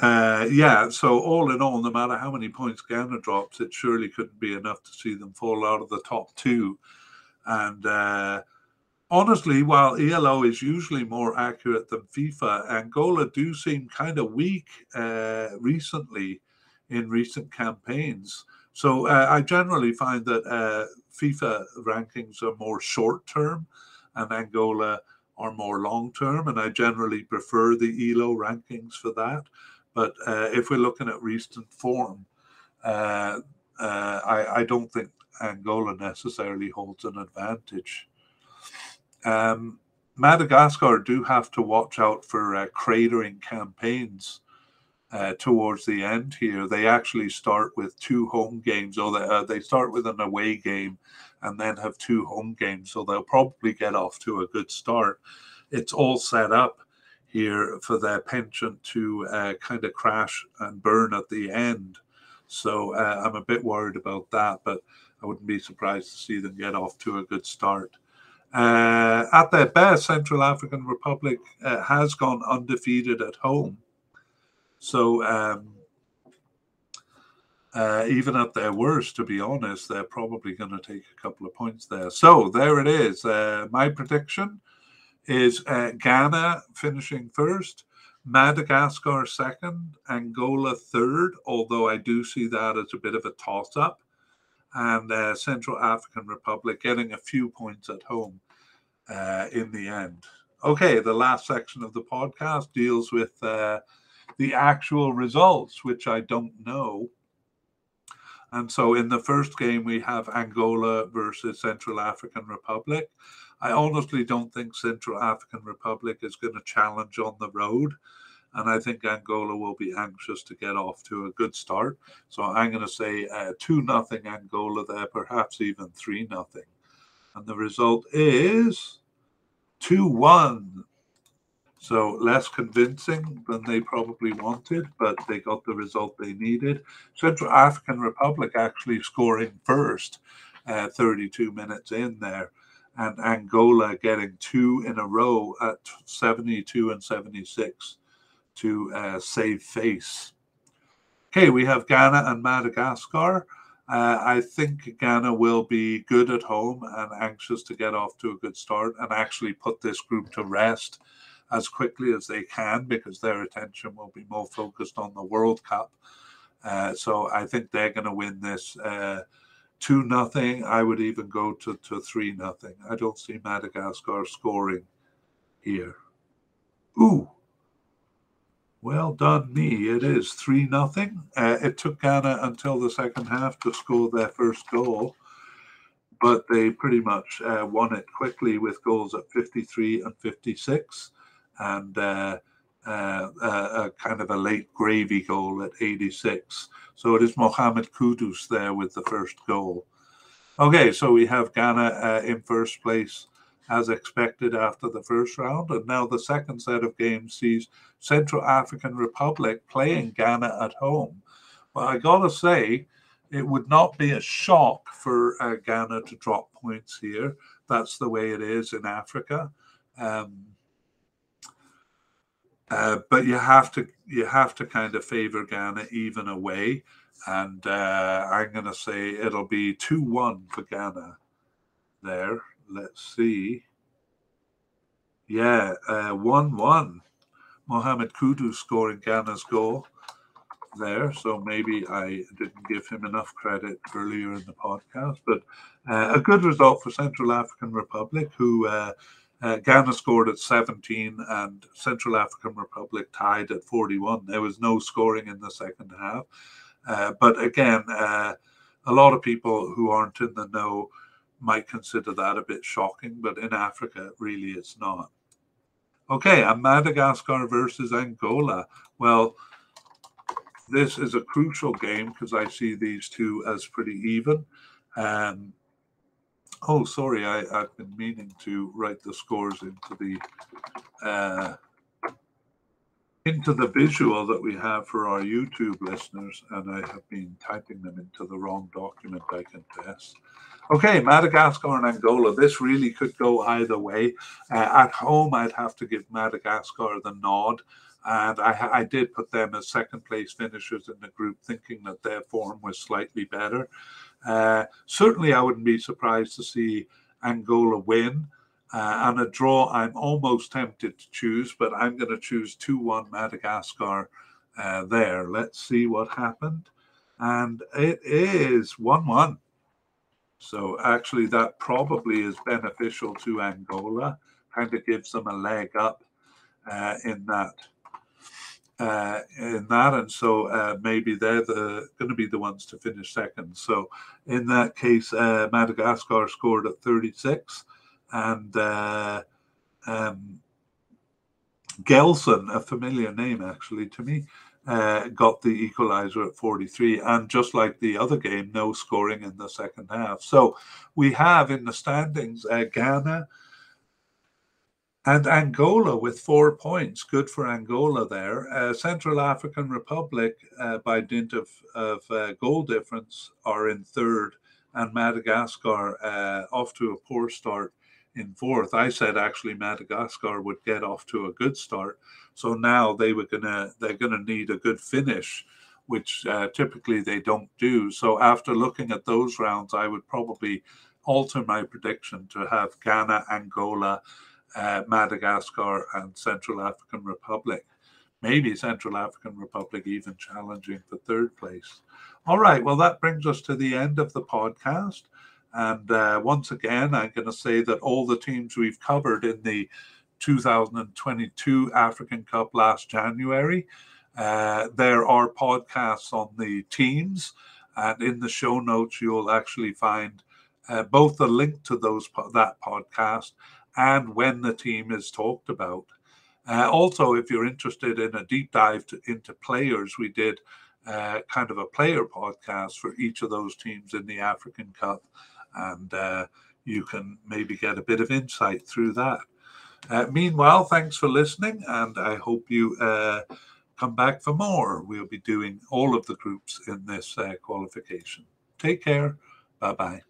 [SPEAKER 2] Uh, yeah, so all in all, no matter how many points Ghana drops, it surely couldn't be enough to see them fall out of the top two. And uh, honestly, while ELO is usually more accurate than FIFA, Angola do seem kind of weak uh, recently in recent campaigns. So uh, I generally find that uh, FIFA rankings are more short term and Angola are more long term. And I generally prefer the ELO rankings for that. But uh, if we're looking at recent form, uh, uh, I, I, don't think Angola necessarily holds an advantage. Um, Madagascar do have to watch out for uh, cratering campaigns uh, towards the end here. They actually start with two home games, or they, uh, they start with an away game and then have two home games. So they'll probably get off to a good start. It's all set up here for their penchant to uh, kind of crash and burn at the end. So uh, I'm a bit worried about that, but I wouldn't be surprised to see them get off to a good start. Uh, at their best, Central African Republic uh, has gone undefeated at home. So um, uh, even at their worst, to be honest, they're probably going to take a couple of points there. So there it is. Uh, my prediction is uh, Ghana finishing first, Madagascar second, Angola third, although I do see that as a bit of a toss up, and uh, Central African Republic getting a few points at home uh, in the end. Okay, the last section of the podcast deals with uh, the actual results, which I don't know. And so in the first game, we have Angola versus Central African Republic. I honestly don't think Central African Republic is going to challenge on the road. And I think Angola will be anxious to get off to a good start. So I'm going to say uh, 2 nothing Angola there, perhaps even 3 nothing. And the result is 2 1 so less convincing than they probably wanted, but they got the result they needed. Central African Republic actually scoring first, uh, 32 minutes in there, and Angola getting two in a row at 72 and 76 to uh, save face. Okay, we have Ghana and Madagascar. Uh, I think Ghana will be good at home and anxious to get off to a good start and actually put this group to rest as quickly as they can because their attention will be more focused on the World Cup. Uh, so I think they're going to win this uh, two nothing. I would even go to to three nothing. I don't see Madagascar scoring here. Ooh. Well done, me. It is 3 nothing. Uh, it took Ghana until the second half to score their first goal, but they pretty much uh, won it quickly with goals at 53 and 56 and uh, uh, a kind of a late gravy goal at 86. So it is Mohamed Kudus there with the first goal. Okay, so we have Ghana uh, in first place as expected after the first round. And now the second set of games sees Central African Republic playing Ghana at home. Well, I gotta say, it would not be a shock for uh, Ghana to drop points here. That's the way it is in Africa. Um, uh, but you have to you have to kind of favor Ghana even away, and uh, I'm going to say it'll be two one for Ghana. There, let's see. Yeah, uh, one one. Mohamed Kudus scoring Ghana's goal there, so maybe I didn't give him enough credit earlier in the podcast. But uh, a good result for Central African Republic, who uh, Ghana scored at 17 and Central African Republic tied at 41. There was no scoring in the second half. Uh, but again, uh, a lot of people who aren't in the know might consider that a bit shocking, but in Africa, really, it's not. Okay, and Madagascar versus Angola. Well, this is a crucial game because I see these two as pretty even. Um, oh, sorry, I, have been meaning to write the scores into the uh, into the visual that we have for our YouTube listeners, and I have been typing them into the wrong document. I confess. Okay, Madagascar and Angola. This really could go either way. Uh, at home, I'd have to give Madagascar the nod and I, I, did put them as second place finishers in the group, thinking that their form was slightly better. Uh, certainly, I wouldn't be surprised to see Angola win. Uh, and a draw, I'm almost tempted to choose, but I'm going to choose 2 1 Madagascar uh, there. Let's see what happened. And it is 1 1. So, actually, that probably is beneficial to Angola, kind of gives them a leg up uh, in that uh, in that, and so uh, maybe they're the going to be the ones to finish second. So in that case, uh, Madagascar scored at 36, and uh, um, Gelson, a familiar name actually to me, uh, got the equalizer at 43. And just like the other game, no scoring in the second half. So we have in the standings uh, Ghana and Angola with four points, good for Angola there. Uh, Central African Republic, uh, by dint of, of uh, goal difference, are in third, and Madagascar uh, off to a poor start in fourth. I said actually Madagascar would get off to a good start, so now they were gonna they're gonna need a good finish, which uh, typically they don't do. So after looking at those rounds, I would probably alter my prediction to have Ghana, Angola uh, Madagascar and Central African Republic. Maybe Central African Republic even challenging for third place. All right, well, that brings us to the end of the podcast. And uh, once again, I'm going to say that all the teams we've covered in the 2022 African Cup last January, uh, there are podcasts on the teams. And in the show notes, you'll actually find uh, both the link to those that podcast and when the team is talked about. Uh, also, if you're interested in a deep dive to, into players, we did uh, kind of a player podcast for each of those teams in the African Cup, and uh, you can maybe get a bit of insight through that. Uh, meanwhile, thanks for listening, and I hope you uh, come back for more. We'll be doing all of the groups in this uh, qualification. Take care. Bye bye.